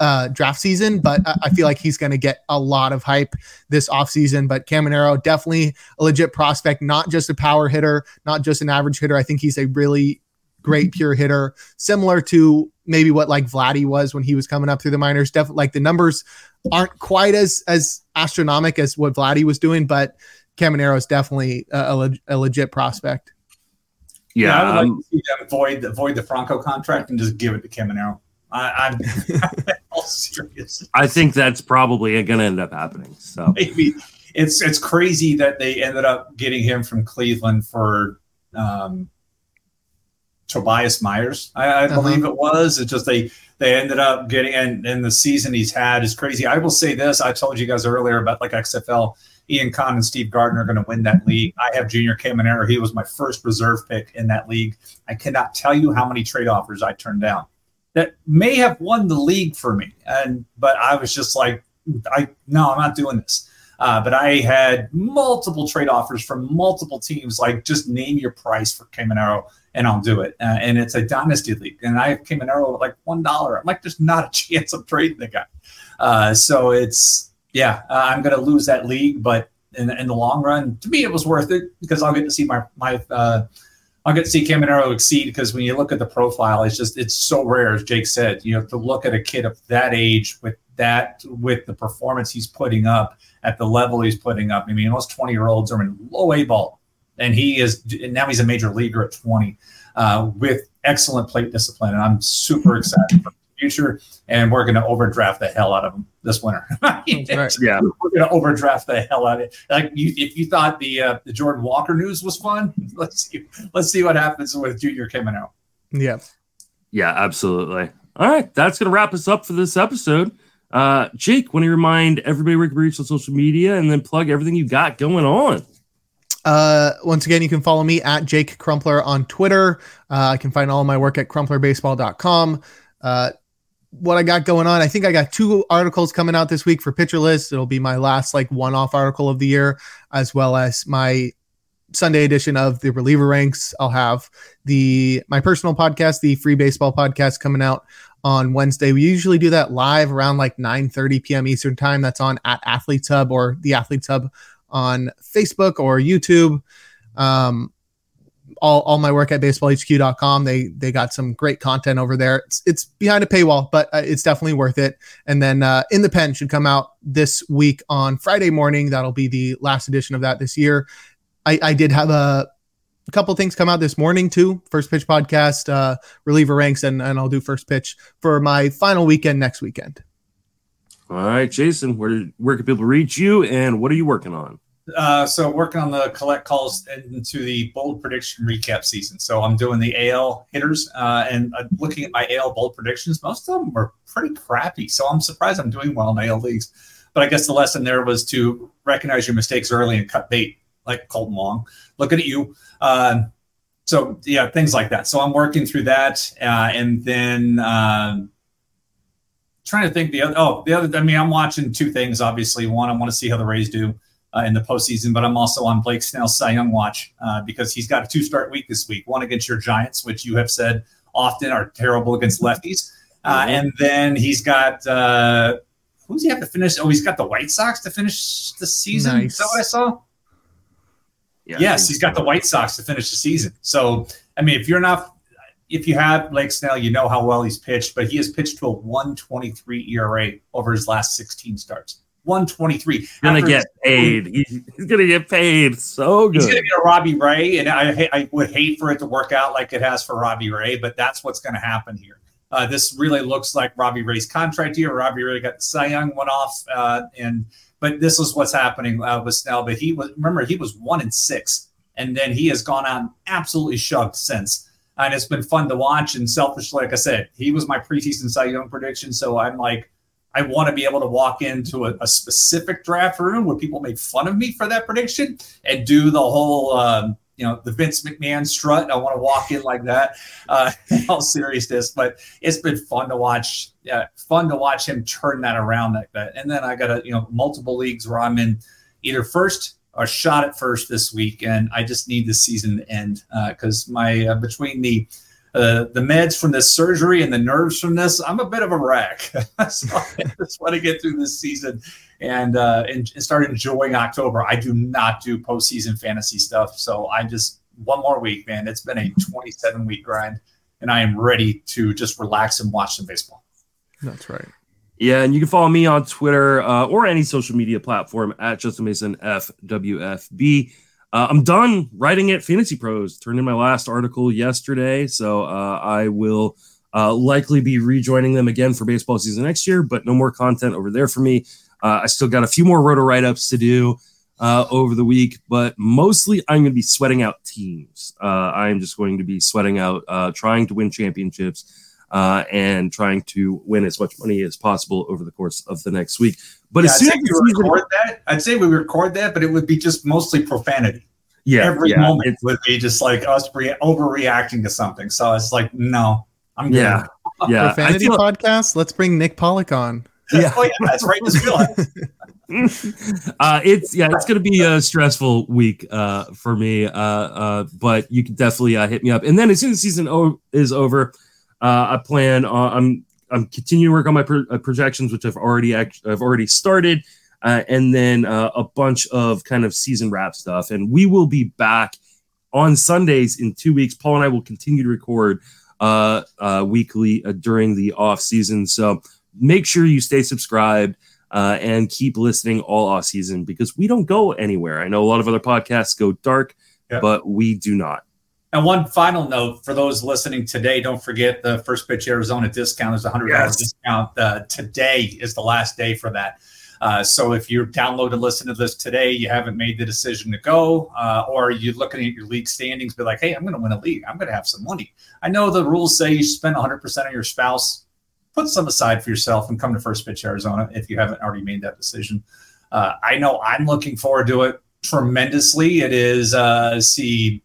uh, draft season. But I, feel like he's going to get a lot of hype this offseason. But Caminero, definitely a legit prospect, not just a power hitter, not just an average hitter. I think he's a really great pure hitter, similar to maybe what like Vladdy was when he was coming up through the minors. Definitely like the numbers aren't quite as as astronomical as what Vladdy was doing, but Caminero is definitely a, a, a legit prospect. Yeah, yeah, I would um, like to see them void the void the Franco contract and just give it to Caminero. I, am <laughs> all serious. I think that's probably going to end up happening. So maybe it's it's crazy that they ended up getting him from Cleveland for um, Tobias Myers. I, I uh-huh. believe it was. It's just they they ended up getting and and the season he's had is crazy. I will say this. I told you guys earlier about like XFL Ian Kahn and Steve Gardner are going to win that league. I have Junior Caminero. He was my first reserve pick in that league. I cannot tell you how many trade offers I turned down that may have won the league for me. And but I was just like, I no, I'm not doing this. Uh, but I had multiple trade offers from multiple teams, like just name your price for Caminero and I'll do it. Uh, and it's a dynasty league, and I have Caminero at like one dollar. I'm like, there's not a <laughs> chance of trading the guy. Uh, so it's yeah, uh, I'm going to lose that league, but in, in the long run, to me, it was worth it because I'll get to see my my uh, I'll get to see Caminero exceed because when you look at the profile, it's just it's so rare, as Jake said. You have to look at a kid of that age with that with the performance he's putting up at the level he's putting up. I mean, most 20 year olds are in low A ball, and he is now he's a major leaguer at 20 uh, with excellent plate discipline, and I'm super excited for future, and we're going to overdraft the hell out of them this winter. <laughs> right. <laughs> Yeah, we're going to overdraft the hell out of it. Like you, if you thought the uh, the Jordan Walker news was fun, <laughs> let's see let's see what happens with Junior coming out. Yeah, yeah, absolutely. All right, that's going to wrap us up for this episode. Uh, Jake, want to remind everybody where you can reach on social media and then plug everything you got going on? Uh, once again, you can follow me at Jake Crumpler on Twitter. Uh, I can find all my work at crumplerbaseball.com. Uh, what I got going on. I think I got two articles coming out this week for Pitcher List. It'll be my last like one-off article of the year, as well as my Sunday edition of the reliever ranks. I'll have the my personal podcast, the free baseball podcast, coming out on Wednesday. We usually do that live around like 9 30 p.m. Eastern time. That's on at Athletes Hub or the Athletes Hub on Facebook or YouTube. Um, all, all my work at baseballhq.com. They they got some great content over there. It's, it's behind a paywall, but uh, it's definitely worth it. And then uh, in the pen should come out this week on Friday morning. That'll be the last edition of that this year. I, I did have a, a couple things come out this morning too. First pitch podcast, uh, reliever ranks, and and I'll do first pitch for my final weekend next weekend. All right, Jason, where where can people reach you, and what are you working on? Uh, so working on the collect calls into the bold prediction recap season. So I'm doing the AL hitters uh, and uh, looking at my AL bold predictions. Most of them were pretty crappy. So I'm surprised I'm doing well in AL leagues. But I guess the lesson there was to recognize your mistakes early and cut bait, like Kolten Wong. Looking at you. Uh, so yeah, things like that. So I'm working through that, uh, and then um, trying to think the other. Oh, the other. I mean, I'm watching two things. Obviously, one, I want to see how the Rays do uh, in the postseason. But I'm also on Blake Snell's Cy Young watch uh, because he's got a two start week this week one against your Giants, which you have said often are terrible against lefties. Uh, mm-hmm. and then he's got, uh, who's he have to finish? Oh, he's got the White Sox to finish the season. Nice. Is that what I saw? Yeah, yes, he's got the White Sox to finish the season. So, I mean, if you're not, if you have Blake Snell, you know how well he's pitched, but he has pitched to a 123 ERA over his last 16 starts. 123. He's gonna get paid. He's, he's, gonna get paid so good. He's gonna get a Robbie Ray, and I I would hate for it to work out like it has for Robbie Ray, but that's what's gonna happen here. Uh, this really looks like Robbie Ray's contract year. Robbie Ray got the Cy Young one off, uh, and but this is what's happening uh, with Snell. But he was remember he was one and six, and then he has gone on absolutely shoved since. And it's been fun to watch. And selfishly, like I said, he was my preseason Cy Young prediction. So I'm like, I want to be able to walk into a, a, specific draft room where people made fun of me for that prediction and do the whole, um, you know, the Vince McMahon strut. I want to walk in like that. Uh, <laughs> all seriousness, but it's been fun to watch. Yeah, fun to watch him turn that around like that. And then I got a, you know, multiple leagues where I'm in either first or shot at first this week, and I just need the season to end because uh, my uh, between the uh, the meds from this surgery and the nerves from this, I'm a bit of a wreck. <laughs> so <laughs> I just want to get through this season and, uh, and, and start enjoying October. I do not do postseason fantasy stuff, so I just one more week, man. It's been a 27 week grind, and I am ready to just relax and watch some baseball. That's right. Yeah, and you can follow me on Twitter uh, or any social media platform at Justin Mason FWFB. Uh, I'm done writing at Fantasy Pros. Turned in my last article yesterday, so uh, I will uh, likely be rejoining them again for baseball season next year. But no more content over there for me. Uh, I still got a few more roto write ups to do uh, over the week, but mostly I'm going to be sweating out teams. Uh, I'm just going to be sweating out, trying to win championships. and trying to win as much money as possible over the course of the next week. But yeah, as soon as we record that, I'd say we record that, but it would be just mostly profanity. Yeah, every yeah, moment would be just like us re- overreacting to something. So it's like, no, I'm good. Yeah, <laughs> yeah. Profanity feel- podcast. Let's bring Nick Pollack on. Yeah, <laughs> oh yeah, that's right. Just <laughs> uh, it's yeah, it's gonna be a stressful week uh, for me. Uh, uh, but you can definitely uh, hit me up. And then as soon as season o- is over, uh, I plan on I'm I'm continuing to work on my pro- uh, projections, which I've already act- I've already started, uh, and then uh, a bunch of kind of season wrap stuff. And we will be back on Sundays in two weeks. Paul and I will continue to record uh, uh, weekly uh, during the off season. So make sure you stay subscribed. and keep listening all off season because we don't go anywhere. I know a lot of other podcasts go dark, but we do not. And one final note for those listening today, don't forget the first pitch Arizona discount is a hundred dollars yes. discount. Uh, today is the last day for that. Uh, so if you download and listen to this today, you haven't made the decision to go, uh, or you're looking at your league standings, be like, hey, I'm going to win a league. I'm going to have some money. I know the rules say you spend 100% on your spouse. Put some aside for yourself and come to First Pitch Arizona if you haven't already made that decision. Uh, I know I'm looking forward to it tremendously. It is, uh, see,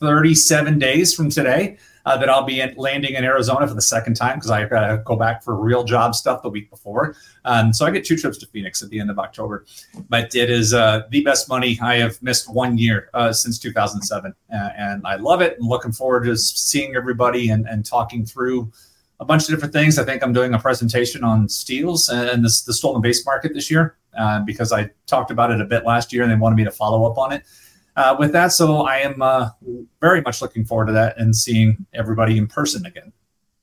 37 days from today uh, that I'll be in, landing in Arizona for the second time because I got to go back for real job stuff the week before. Um, so I get two trips to Phoenix at the end of October. But it is uh, the best money I have missed one year uh, since 2007. Uh, and I love it. and looking forward to seeing everybody and, and talking through a bunch of different things. I think I'm doing a presentation on steals and this, the stolen base market this year uh, because I talked about it a bit last year and they wanted me to follow up on it uh, with that. So I am uh, very much looking forward to that and seeing everybody in person again.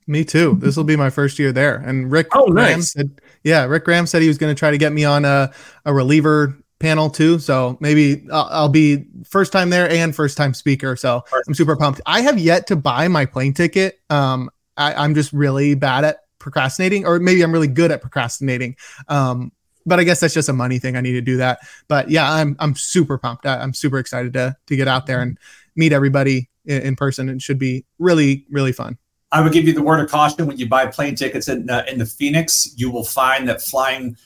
Me too. This will be my first year there. And Rick oh, Graham nice. said, yeah, Rick Graham said he was going to try to get me on a, a reliever panel too. So maybe I'll, I'll, be first time there and first time speaker. So I'm super pumped. I have yet to buy my plane ticket. Um, I, I'm just really bad at procrastinating, or maybe I'm really good at procrastinating. Um, but I guess that's just a money thing. I need to do that. But yeah, I'm I'm super pumped. I'm super excited to to get out there and meet everybody in, in person. It should be really really fun. I would give you the word of caution when you buy plane tickets in uh, in the Phoenix. You will find that flying.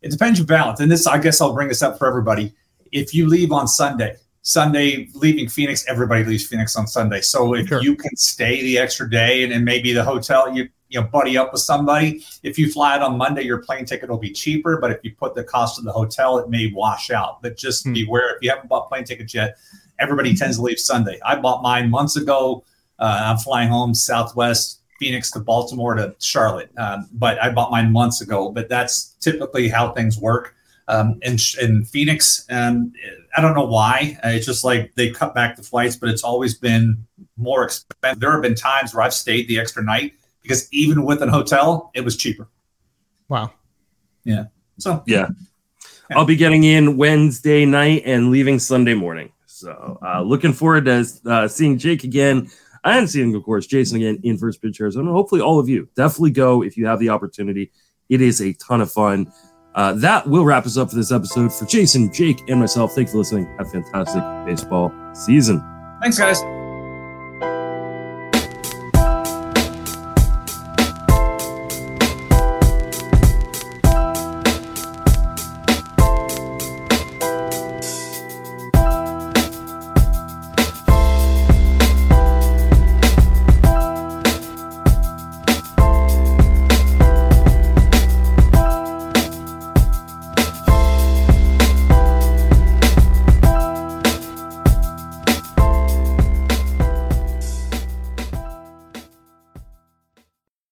It depends your balance, and this I guess I'll bring this up for everybody. If you leave on Sunday, Sunday leaving Phoenix, everybody leaves Phoenix on Sunday. So if sure. you can stay the extra day and then maybe the hotel you you know buddy up with somebody. If you fly it on Monday, your plane ticket will be cheaper, but if you put the cost of the hotel, it may wash out. But just hmm. beware if you haven't bought plane tickets yet. Everybody tends to leave Sunday. I bought mine months ago. Uh, I'm flying home Southwest Phoenix to Baltimore to Charlotte, um, but I bought mine months ago. But that's typically how things work. um, in in Phoenix. And I don't know why. Uh, it's just like they cut back the flights, but it's always been more expensive. There have been times where I've stayed the extra night because even with an hotel, it was cheaper. Wow. Yeah. So yeah. I'll be getting in Wednesday night and leaving Sunday morning. So uh, looking forward to uh, seeing Jake again I and seeing, of course, Jason again in First Pitch Arizona. Hopefully, all of you definitely go if you have the opportunity. It is a ton of fun. Uh, that will wrap us up for this episode. For Jason, Jake, and myself, thank you for listening. Have a fantastic baseball season. Thanks, guys.